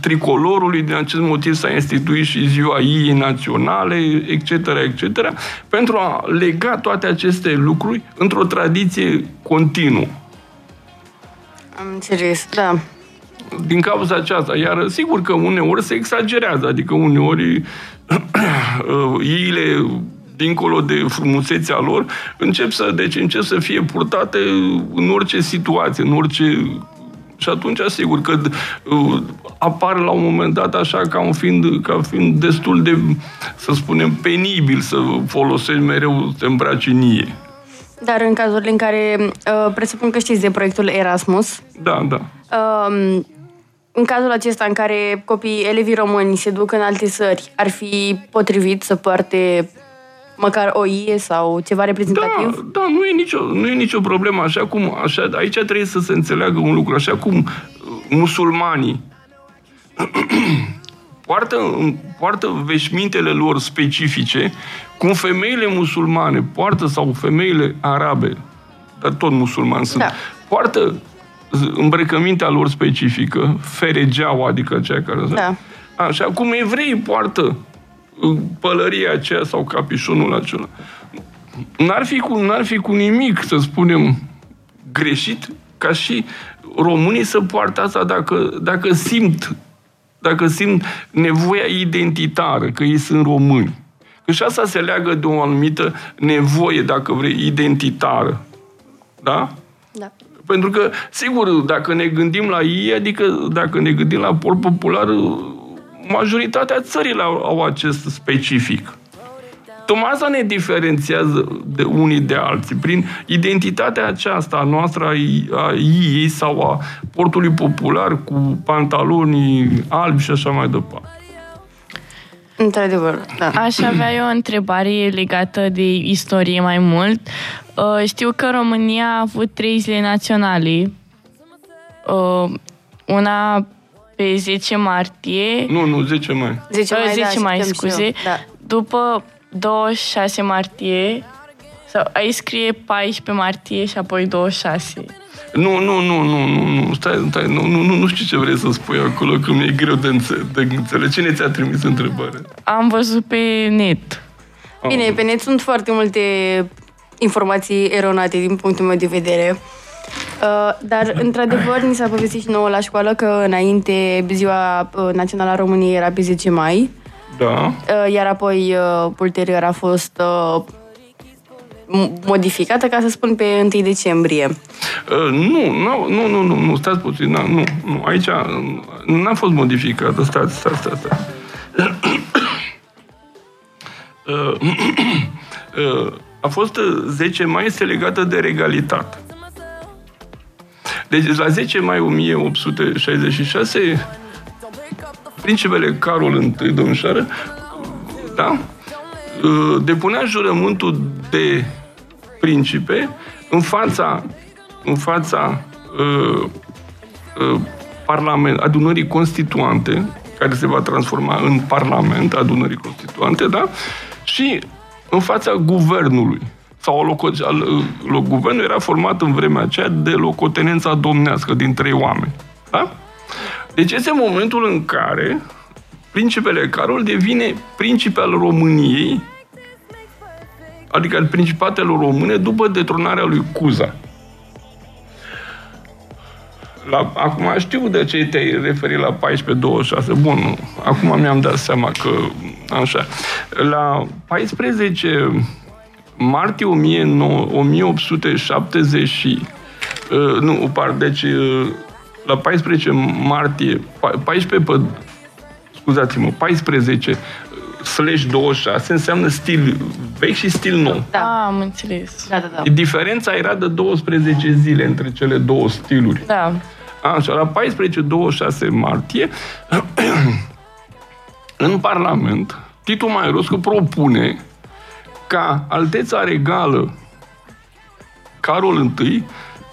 tricolorului, din acest motiv s-a instituit și ziua ei naționale, etc., etc., pentru a lega toate aceste lucruri într-o tradiție continuă. Am înțeles, da. Din cauza aceasta. Iar sigur că uneori se exagerează, adică uneori iile dincolo de frumusețea lor, încep să, deci încep să fie purtate în orice situație, în orice și atunci, sigur că uh, apare la un moment dat așa ca un fiind, ca fiind destul de, să spunem, penibil să folosești mereu să te îmbraci în ie. Dar în cazurile în care, uh, presupun că știți de proiectul Erasmus. Da, da. Uh, în cazul acesta în care copiii, elevii români se duc în alte țări, ar fi potrivit să poarte măcar o ie sau ceva reprezentativ? Da, da nu, e nicio, nu e nicio problemă. Așa cum, așa, aici trebuie să se înțeleagă un lucru. Așa cum uh, musulmanii poartă, poartă veșmintele lor specifice, cum femeile musulmane poartă, sau femeile arabe, dar tot musulmani sunt, da. poartă îmbrăcămintea lor specifică, feregeaua, adică cea care... Da. Așa cum evreii poartă pălăria aceea sau capișonul acela. N-ar fi, cu, n-ar fi cu nimic, să spunem, greșit ca și românii să poartă asta dacă, dacă simt dacă simt nevoia identitară, că ei sunt români. Că și asta se leagă de o anumită nevoie, dacă vrei, identitară. Da? Da. Pentru că, sigur, dacă ne gândim la ei, adică dacă ne gândim la pol popular, majoritatea țărilor au, au acest specific. Tocmai asta ne diferențiază de unii de alții, prin identitatea aceasta a noastră a ei sau a portului popular cu pantalonii albi și așa mai departe. Într-adevăr, da. Aș avea eu o întrebare legată de istorie mai mult. Uh, știu că România a avut trei zile naționale. Uh, una pe 10 martie. Nu, nu, 10 mai. 10 mai, 10 da, mai scuze. Da. După 26 martie, sau aici scrie 14 martie și apoi 26. Nu, nu, nu, nu, nu, nu, stai, stai, nu, nu, nu, nu știu ce vrei să spui acolo, că mi-e greu de, înțe- de înțeles. Cine ți-a trimis întrebarea? Am văzut pe net. Bine, pe net sunt foarte multe informații eronate din punctul meu de vedere. Uh, dar, într-adevăr, ni s-a povestit și nouă la școală că înainte ziua uh, națională a României era pe 10 mai. Da. Uh, iar apoi, uh, ulterior, a fost uh, modificată, ca să spun, pe 1 decembrie. Uh, nu, nu, nu, nu, nu, nu, stați puțin, nu, nu, nu, aici n-a fost modificată, stați, stați, stați. stați. uh, uh, a fost 10 mai este legată de regalitate. Deci la 10 mai 1866 principele Carol I, domnișoară, da? depunea jurământul de principe în fața, în fața uh, uh, parlament, adunării constituante, care se va transforma în parlament, adunării constituante, da? Și în fața guvernului sau loco- al, guvernul era format în vremea aceea de locotenența domnească din trei oameni. Da? Deci este momentul în care principele Carol devine principe al României, adică al principatelor române, după detronarea lui Cuza. La, acum știu de ce te-ai referit la 14-26. Bun, acum mi-am dat seama că așa. La 14 martie 19- 1870 și, uh, nu, par, deci uh, la 14 martie, pa- 14 pe, scuzați-mă, 14 slash 26 înseamnă stil vechi și stil nou. Da. Ah, am înțeles. Da, da, da. Diferența era de 12 zile între cele două stiluri. Da. Așa, la 14-26 martie, în Parlament, Titu Maieroscu propune ca Alteța Regală Carol I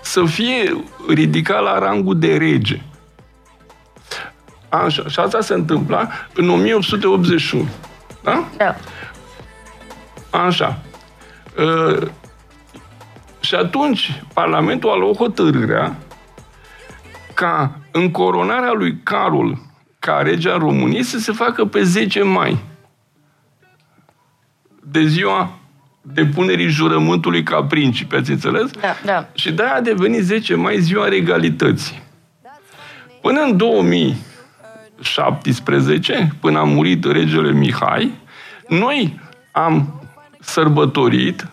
să fie ridicat la rangul de rege. Așa, și asta se întâmpla în 1881. Da? Da. Așa. Uh, și atunci Parlamentul a luat hotărârea ca încoronarea lui Carol ca rege al României să se facă pe 10 mai. De ziua depunerii jurământului ca principe, ați înțeles? Da. Da. Și de-aia a devenit 10 mai ziua regalității. Până în 2017, până a murit regele Mihai, noi am sărbătorit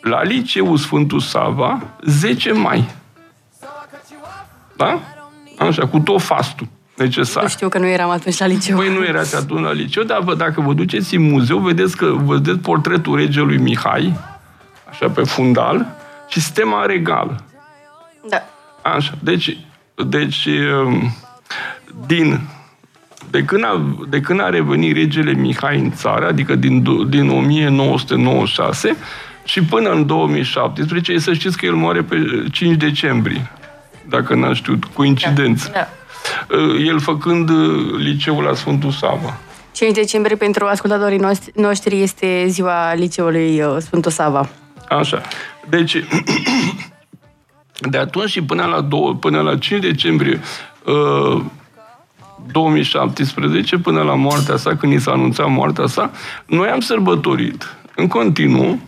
la Liceul Sfântul Sava 10 mai. Da? Așa, cu tot fastul necesar. Nu știu că nu eram atunci la liceu. Păi nu erați atunci la liceu, dar vă, dacă vă duceți în muzeu, vedeți că vedeți portretul regelui Mihai, așa pe fundal, și stema regală. Da. Așa, deci, deci um, din, de, când a, de când a revenit regele Mihai în țară, adică din, do- din 1996 și până în 2017, să știți că el moare pe 5 decembrie, dacă n-a știut, coincidență. Da. Uh, El făcând uh, liceul la Sfântul Sava. 5 decembrie pentru ascultatorii noștri- noștri este ziua liceului uh, Sfântul Sava. Așa. Deci, de atunci și până la, două, până la 5 decembrie uh, 2017, până la moartea sa, când i s-a anunțat moartea sa, noi am sărbătorit în continuu,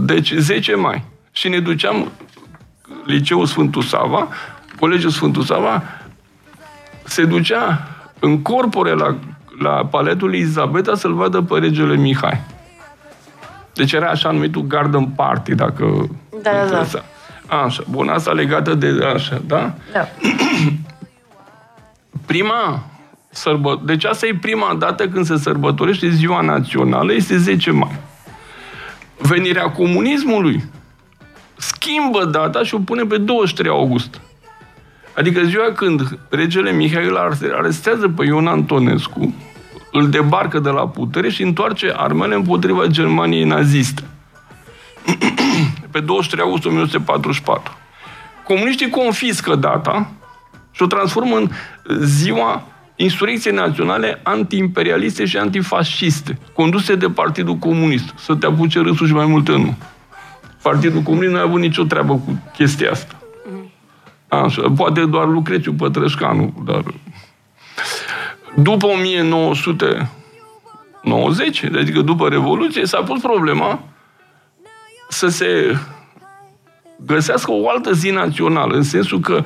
deci 10 mai. Și ne duceam liceul Sfântul Sava, colegiul Sfântul Sava, se ducea în corpore la, la paletul lui Izabeta să-l vadă pe regele Mihai. Deci era așa numitul garden party, dacă... Da, da, da. interesa. Așa, bun, asta legată de așa, da? Da. Prima sărbă... Deci asta e prima dată când se sărbătorește ziua națională, este 10 mai. Venirea comunismului schimbă data și o pune pe 23 august. Adică ziua când regele Mihai îl arestează pe Ion Antonescu, îl debarcă de la putere și întoarce armele împotriva Germaniei naziste. pe 23 august 1944. Comuniștii confiscă data și o transformă în ziua insurecției naționale antiimperialiste și antifasciste, conduse de Partidul Comunist. Să te apuce râsul și mai multe nu. Partidul Comunist nu a avut nicio treabă cu chestia asta. Așa, poate doar Lucrețiu Pătrășcanu, dar... După 1990, adică după Revoluție, s-a pus problema să se găsească o altă zi națională, în sensul că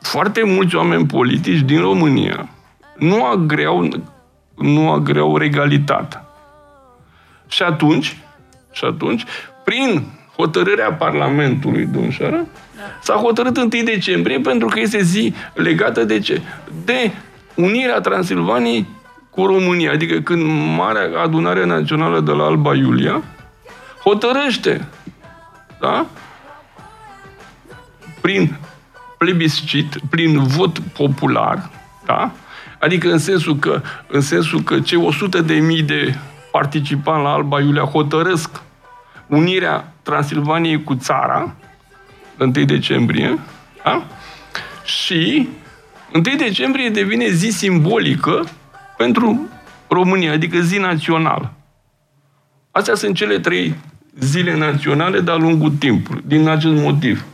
foarte mulți oameni politici din România nu agreau, nu agreau regalitatea. Și atunci, și atunci, prin hotărârea Parlamentului Dunșară, s-a hotărât 1 decembrie pentru că este zi legată de ce? De unirea Transilvaniei cu România. Adică când Marea Adunare Națională de la Alba Iulia hotărăște da? prin plebiscit, prin vot popular, da? Adică în sensul că, în sensul că cei 100 de mii de participanți la Alba Iulia hotărăsc unirea Transilvaniei cu țara, 1 decembrie, da? și 1 decembrie devine zi simbolică pentru România, adică zi națională. Astea sunt cele trei zile naționale de-a lungul timpului, din acest motiv.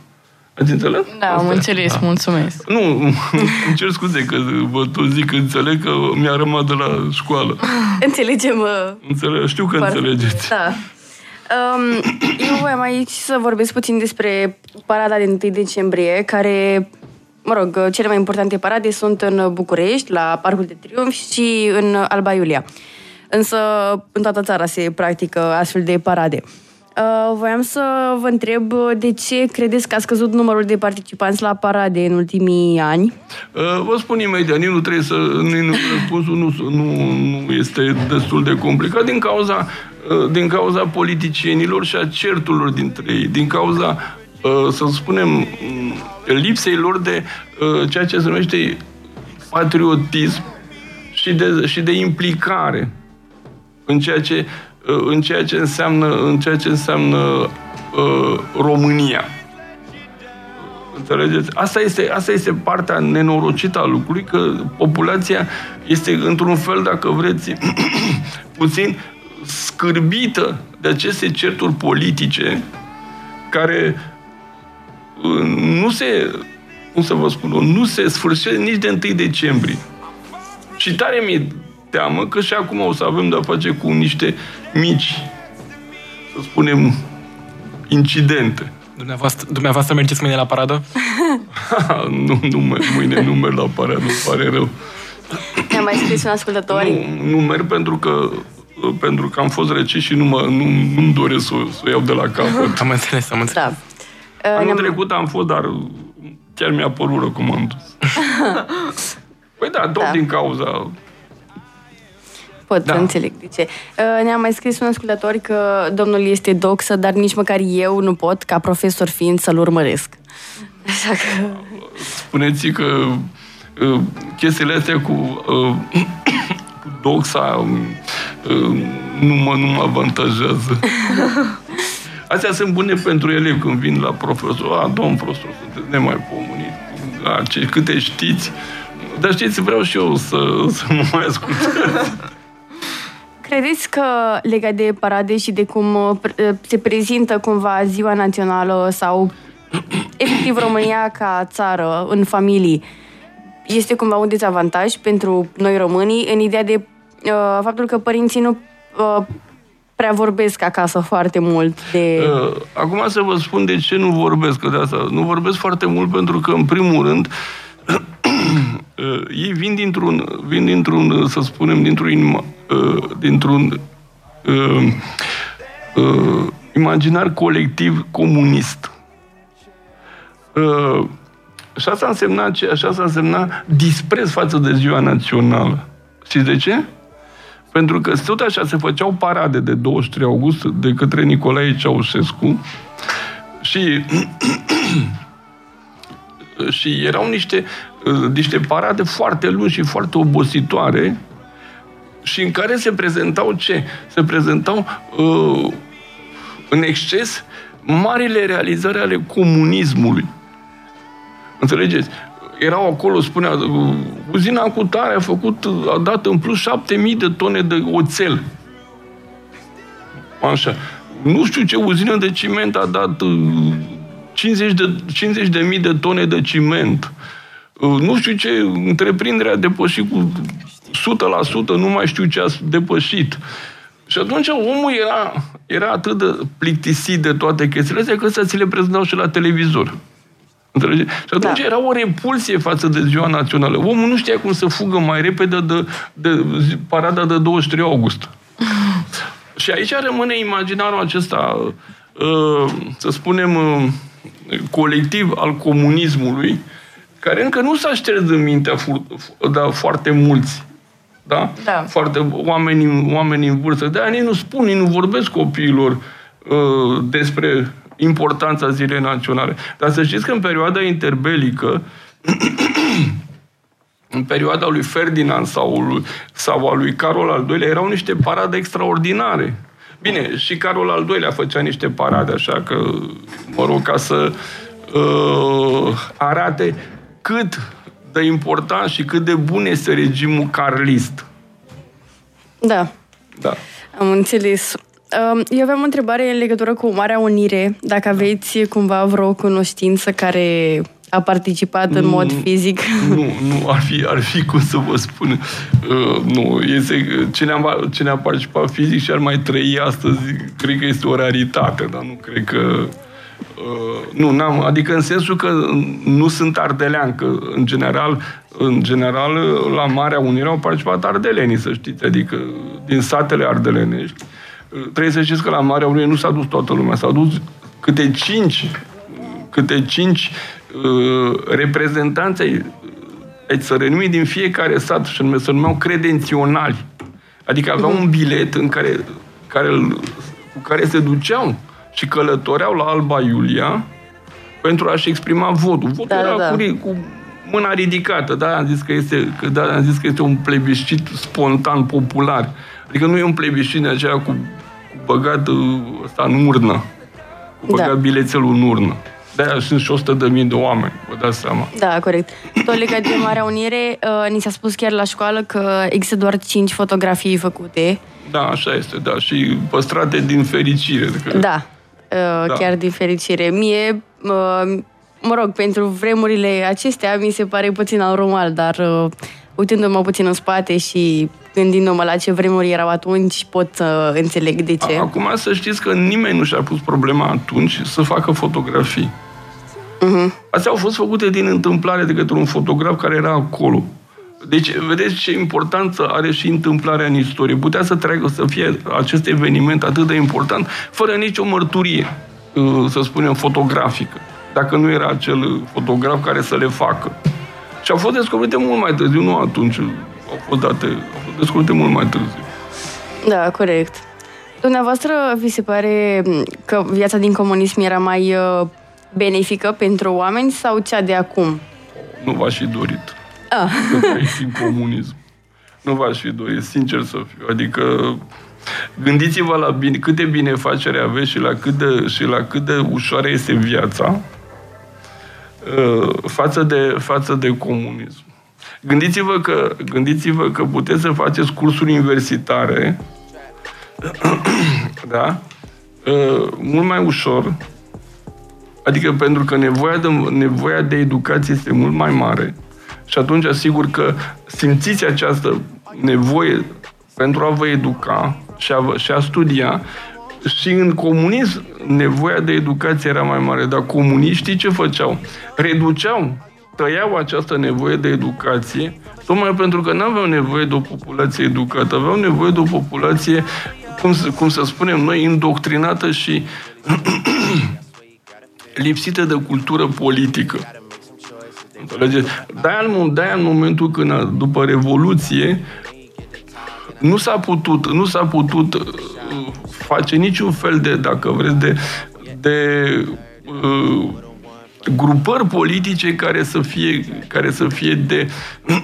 Ați înțeles? Da, am Asta e. înțeles, mulțumesc. Nu, îmi cer scuze că vă tot zic că înțeleg că mi-a rămas de la școală. Înțelegem uh, Înțeleg, știu că foarte- înțelegeți. Da. Um, eu voiam aici să vorbesc puțin despre parada din 1 decembrie, care, mă rog, cele mai importante parade sunt în București, la Parcul de Triumf și în Alba Iulia. însă în toată țara se practică astfel de parade. Uh, voiam să vă întreb de ce credeți că a scăzut numărul de participanți la parade în ultimii ani? Uh, vă spun imediat, nici nu trebuie să... Nu, răspunsul nu, nu, nu este destul de complicat din cauza, uh, din cauza politicienilor și a certurilor dintre ei, din cauza, uh, să spunem, mm, lipsei lor de uh, ceea ce se numește patriotism și de, și de implicare în ceea ce Uh, în ceea ce înseamnă, în ceea ce înseamnă uh, România. Înțelegeți? Asta este, asta este partea nenorocită a lucrului, că populația este, într-un fel, dacă vreți, puțin scârbită de aceste certuri politice care uh, nu se, cum să vă spun, nu se sfârșesc nici de 1 decembrie. Și tare mi teamă că și acum o să avem de-a face cu niște mici, să spunem, incidente. Dumneavoastră, dumneavoastră mergeți mâine la paradă? nu, nu, mâine nu merg la paradă, îmi pare rău. Mi-a mai scris un ascultător. Nu, nu merg pentru că pentru că am fost rece și nu mă, nu, nu-mi doresc să, să o iau de la capăt. am înțeles, am înțeles. Da. Anul trecut am fost, dar chiar mi-a părut rău cum am dus. păi da, tot da. din cauza pot da. înțeleg de ce. Uh, ne-a mai scris un ascultător că domnul este doxă, dar nici măcar eu nu pot, ca profesor fiind, să-l urmăresc. Așa că... Spuneți că uh, chestiile astea cu, uh, cu doxa nu mă, nu mă avantajează. Astea sunt bune pentru elevi când vin la profesor. A, domn profesor, sunteți nemaipomenit. A, ce, câte știți. Dar știți, vreau și eu să, să mă mai ascultați. Credeți că legat de parade și de cum uh, uh, se prezintă cumva ziua națională sau efectiv România ca țară în familii este cumva un dezavantaj pentru noi românii în ideea de uh, faptul că părinții nu uh, prea vorbesc acasă foarte mult de... Uh, acum să vă spun de ce nu vorbesc de asta. Nu vorbesc foarte mult pentru că, în primul rând, uh, ei vin dintr-un, vin dintr-un, să spunem, dintr-un Uh, dintr-un uh, uh, imaginar colectiv comunist. Uh, și asta însemna, ce? Așa s-a însemna dispreț față de ziua națională. Știți de ce? Pentru că tot așa se făceau parade de 23 august de către Nicolae Ceaușescu și și erau niște, uh, niște parade foarte lungi și foarte obositoare și în care se prezentau ce? Se prezentau uh, în exces marile realizări ale comunismului. Înțelegeți? Erau acolo, spunea, uh, uzina cu tare a făcut, a dat în plus 7000 de tone de oțel. Așa. Nu știu ce uzină de ciment a dat 50 uh, de, 50 de mii de tone de ciment. Uh, nu știu ce întreprindere a depășit cu 100%, nu mai știu ce a depășit. Și atunci omul era, era atât de plictisit de toate chestiile astea că să ți le prezentau și la televizor. Înțelege? Și atunci da. era o repulsie față de ziua națională. Omul nu știa cum să fugă mai repede de, de parada de 23 august. și aici rămâne imaginarul acesta, uh, să spunem, uh, colectiv al comunismului, care încă nu s-a șters în mintea da, foarte mulți da? da. Foarte oameni, oameni în vârstă. De-aia nici nu spun, nici nu vorbesc copiilor uh, despre importanța zilei naționale. Dar să știți că în perioada interbelică, în perioada lui Ferdinand sau, sau a lui Carol al II-lea, erau niște parade extraordinare. Bine, și Carol al II-lea făcea niște parade, așa că, mă rog, ca să uh, arate cât de important și cât de bun este regimul carlist. Da. Da. Am înțeles. Um, eu aveam o întrebare în legătură cu Marea Unire. Dacă aveți cumva vreo cunoștință care a participat în mod fizic? Nu, nu, ar fi, ar fi cum să vă spun. Uh, nu, este, cine, a, cine a participat fizic și ar mai trăi astăzi, cred că este o raritate, dar nu cred că Uh, nu, n-am, adică în sensul că nu sunt ardelean, că în general, în general la Marea Unire au participat ardelenii, să știți, adică din satele ardelenești, trebuie să știți că la Marea Unire nu s-a dus toată lumea, s-au dus câte cinci, câte cinci uh, reprezentanți ai, ai țărănimii din fiecare sat și nume, se numeau credenționali. Adică aveau uh-huh. un bilet în care, care, cu care se duceau și călătoreau la Alba Iulia pentru a-și exprima votul. Votul da, era da. Cu, cu mâna ridicată, da, am zis că este, că, da, am zis că este un plebiscit spontan, popular. Adică nu e un plebiscit de aceea cu, cu băgat uh, ăsta în urnă, cu băgat da. bilețelul în urnă. De-aia sunt și 100 de mii de oameni, vă dați seama. Da, corect. Tot legat de Marea Unire, uh, ni s-a spus chiar la școală că există doar 5 fotografii făcute. Da, așa este, da. Și păstrate din fericire. Că... Da, uh, da, chiar din fericire. Mie, uh, mă rog, pentru vremurile acestea, mi se pare puțin anormal, dar uh, uitându-mă puțin în spate și gândindu-mă la ce vremuri erau atunci, pot să uh, înțeleg de ce. Acum să știți că nimeni nu și-a pus problema atunci să facă fotografii. Uh-huh. Astea au fost făcute din întâmplare de către un fotograf care era acolo. Deci, vedeți ce importanță are și întâmplarea în istorie. Putea să treacă, să fie acest eveniment atât de important, fără nicio mărturie, uh, să spunem, fotografică. Dacă nu era acel fotograf care să le facă. Și au fost descoperite mult mai târziu, nu atunci. Au fost date, au fost descoperite mult mai târziu. Da, corect. Dumneavoastră, vi se pare că viața din comunism era mai uh, benefică pentru oameni sau cea de acum? Nu v-aș fi dorit. Ah. Să în comunism. Nu v-aș fi dorit, sincer să fiu. Adică gândiți-vă la bine, câte binefacere aveți și la cât de, și la cât de ușoară este viața uh, față de, față de comunism. Gândiți-vă că, gândiți-vă că puteți să faceți cursuri universitare da? Uh, mult mai ușor Adică pentru că nevoia de, nevoia de educație este mult mai mare și atunci asigur că simțiți această nevoie pentru a vă educa și a, și a studia și în comunism nevoia de educație era mai mare, dar comuniștii ce făceau? Reduceau, tăiau această nevoie de educație, tocmai pentru că nu aveau nevoie de o populație educată, aveau nevoie de o populație, cum, cum să spunem noi, indoctrinată și lipsită de cultură politică. Înțelegeți? De-aia, de-aia în momentul când, după Revoluție, nu s-a putut, nu s-a putut uh, face niciun fel de, dacă vreți, de, de uh, grupări politice care să fie, care să fie de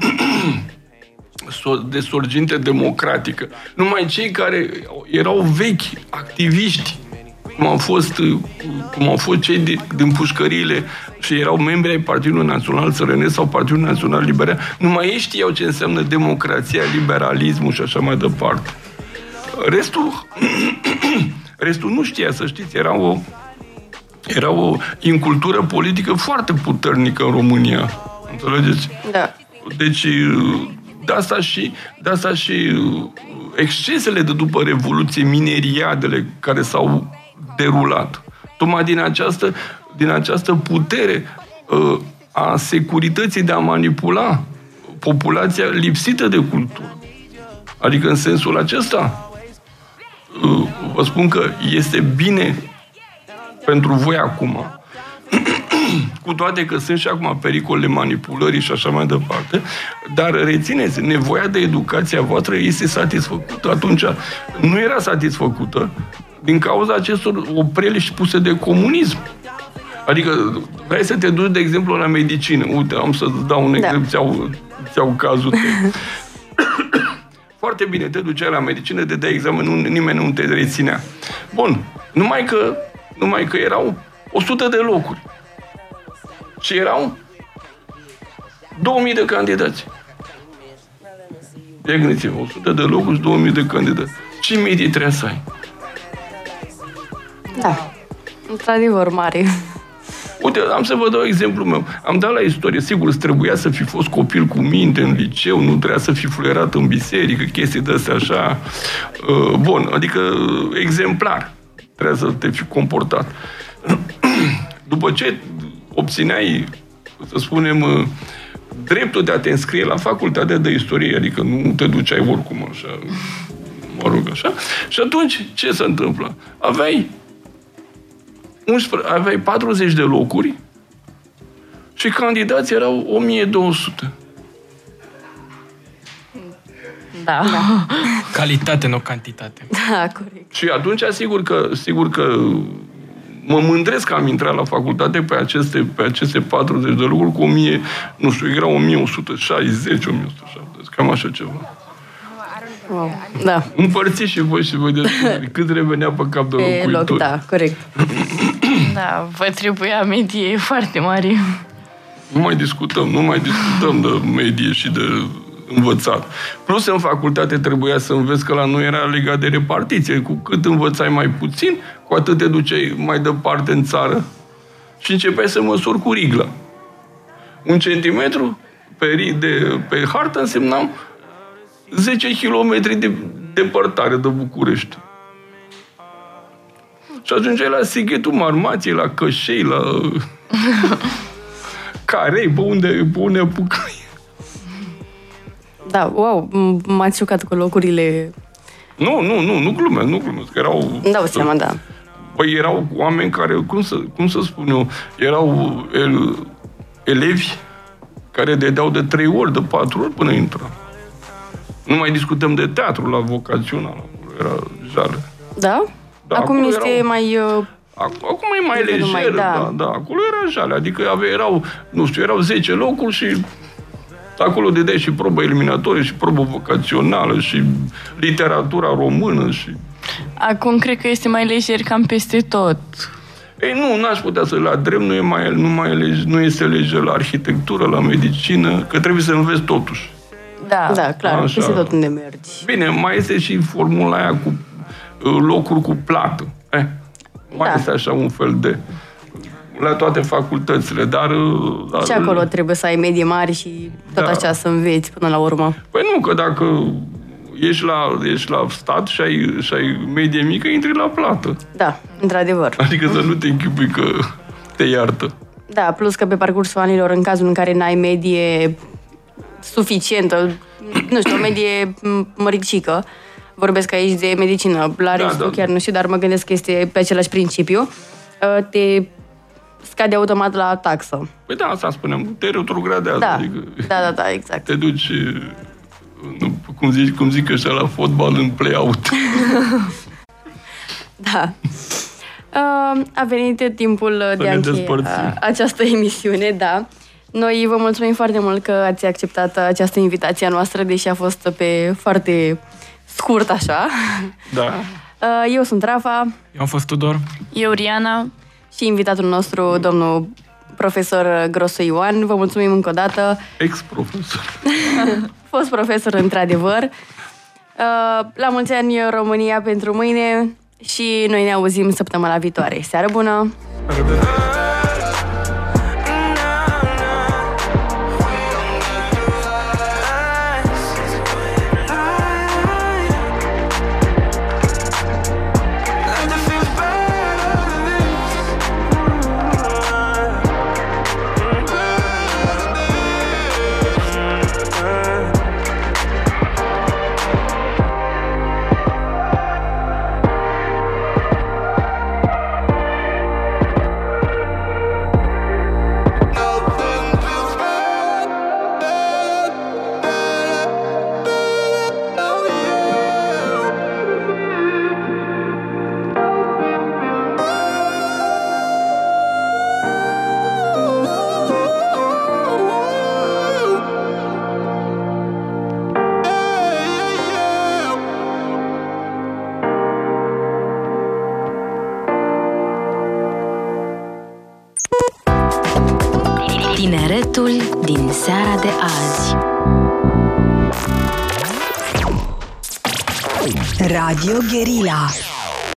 de sorginte democratică. Numai cei care erau vechi activiști cum au fost, cum au fost cei din, din pușcăriile și erau membri ai Partidului Național Țărănesc sau Partidul Național Liberal, numai ei știau ce înseamnă democrația, liberalismul și așa mai departe. Restul, restul nu știa, să știți, era o, era o incultură politică foarte puternică în România. Înțelegeți? Da. Deci, de asta și, de asta și excesele de după Revoluție, mineriadele care s-au derulat. Tocmai din această, din această putere uh, a securității de a manipula populația lipsită de cultură. Adică în sensul acesta uh, vă spun că este bine pentru voi acum cu toate că sunt și acum pericole manipulării și așa mai departe, dar rețineți, nevoia de educație a voastră este satisfăcută. Atunci nu era satisfăcută din cauza acestor opreliști puse de comunism. Adică vrei să te duci, de exemplu, la medicină. Uite, am să-ți dau un da. exemplu, ți-au, ți-au cazul Foarte bine, te duceai la medicină, te dai examen, nu, nimeni nu te reținea. Bun, numai că, numai că erau 100 de locuri. Și erau 2000 de candidați. Ia gândiți-vă, 100 de locuri și 2000 de candidați. Ce medii trebuie să ai? Da, într-adevăr mare. Uite, am să vă dau exemplu meu. Am dat la istorie. Sigur, îți trebuia să fi fost copil cu minte în liceu, nu trebuia să fi fluierat în biserică, chestii de astea așa. Uh, bun, adică exemplar. Trebuia să te fi comportat. După ce obțineai, să spunem, uh, dreptul de a te înscrie la facultatea de istorie, adică nu te duceai oricum așa mă rog așa. Și atunci, ce se întâmplă? Aveai 11, aveai 40 de locuri și candidații erau 1200. Da. Calitate, nu cantitate. Da, corect. Și atunci, sigur că, sigur că mă mândresc că am intrat la facultate pe aceste, pe aceste 40 de locuri cu 1000, nu știu, era 1160, 1170, cam așa ceva. Wow. Da, Împărțiți și voi și voi de cât revenea pe cap de pe locuitori. loc, da, corect. Da, vă trebuia medie foarte mare. Nu mai discutăm, nu mai discutăm de medie și de învățat. Plus, în facultate trebuia să înveți că la noi era legat de repartiție. Cu cât învățai mai puțin, cu atât te duceai mai departe în țară și începeai să măsori cu rigla. Un centimetru pe, ri- de, pe hartă însemna 10 km de depărtare de București. Și ajungeai la Sighetul Marmației, la Cășei, la Carei, pe unde, pe unde apucai. Da, wow, m- m-ați șocat cu locurile... Nu, nu, nu, nu glumesc, nu glumesc. că Erau, Îmi dau seama, da. Păi erau oameni care, cum să, cum să spun eu, erau el, elevi care dedeau de trei ori, de patru ori până intra. Nu mai discutăm de teatru la vocațional, era jale. Da? Da, Acum acolo este erau- mai... uh, Ac- Acum e mai Nivelul mai- lejer, da. da. da, acolo era jale, adică ave, erau, nu știu, erau 10 locuri și acolo dădeai și probă eliminatorie și probă vocațională și literatura română și... Acum cred că este mai lejer cam peste tot. Ei, nu, n-aș putea să la drept, nu, e mai, nu, mai e lege, nu este lege la arhitectură, la medicină, că trebuie să înveți totuși. Da. Da, clar, Așa. peste tot unde mergi. Bine, mai este și formula aia cu uh, locuri cu plată. Eh, mai Da. este așa un fel de la toate facultățile, dar... uh, dar Și acolo trebuie să ai medie mari și tot Da. așa să înveți până la urmă. Păi nu, că dacă ești la, ești la stat și ai, și ai medie mică, intri la plată. Da, într-adevăr. Adică să nu te închipui că te iartă. Da, plus că pe parcursul anilor, în cazul în care n-ai medie suficientă, nu știu, o medie m- măricică, vorbesc aici de medicină, la Da, restul da. chiar nu știu, dar mă gândesc că este pe același principiu, uh, te scade automat la taxă. Păi da, asta spuneam, te retrogradează. Da, Adică da, da, da, exact. te duci, nu, cum, zici, cum zic ăștia la fotbal, în play-out. Da. Uh, A venit timpul de ne a încheia despărțim. această emisiune, da. Noi vă mulțumim foarte mult că ați acceptat această invitație a noastră, deși a fost pe foarte scurt așa. Da. Uh, Eu sunt Rafa Eu am fost Tudor. Eu, Riana, și invitatul nostru, domnul profesor Grosu Ioan. Vă mulțumim încă o dată. Ex-profesor. Fost profesor, într-adevăr. Uh, La mulți ani România pentru mâine și noi ne auzim săptămâna viitoare. Seară bună! Tineretul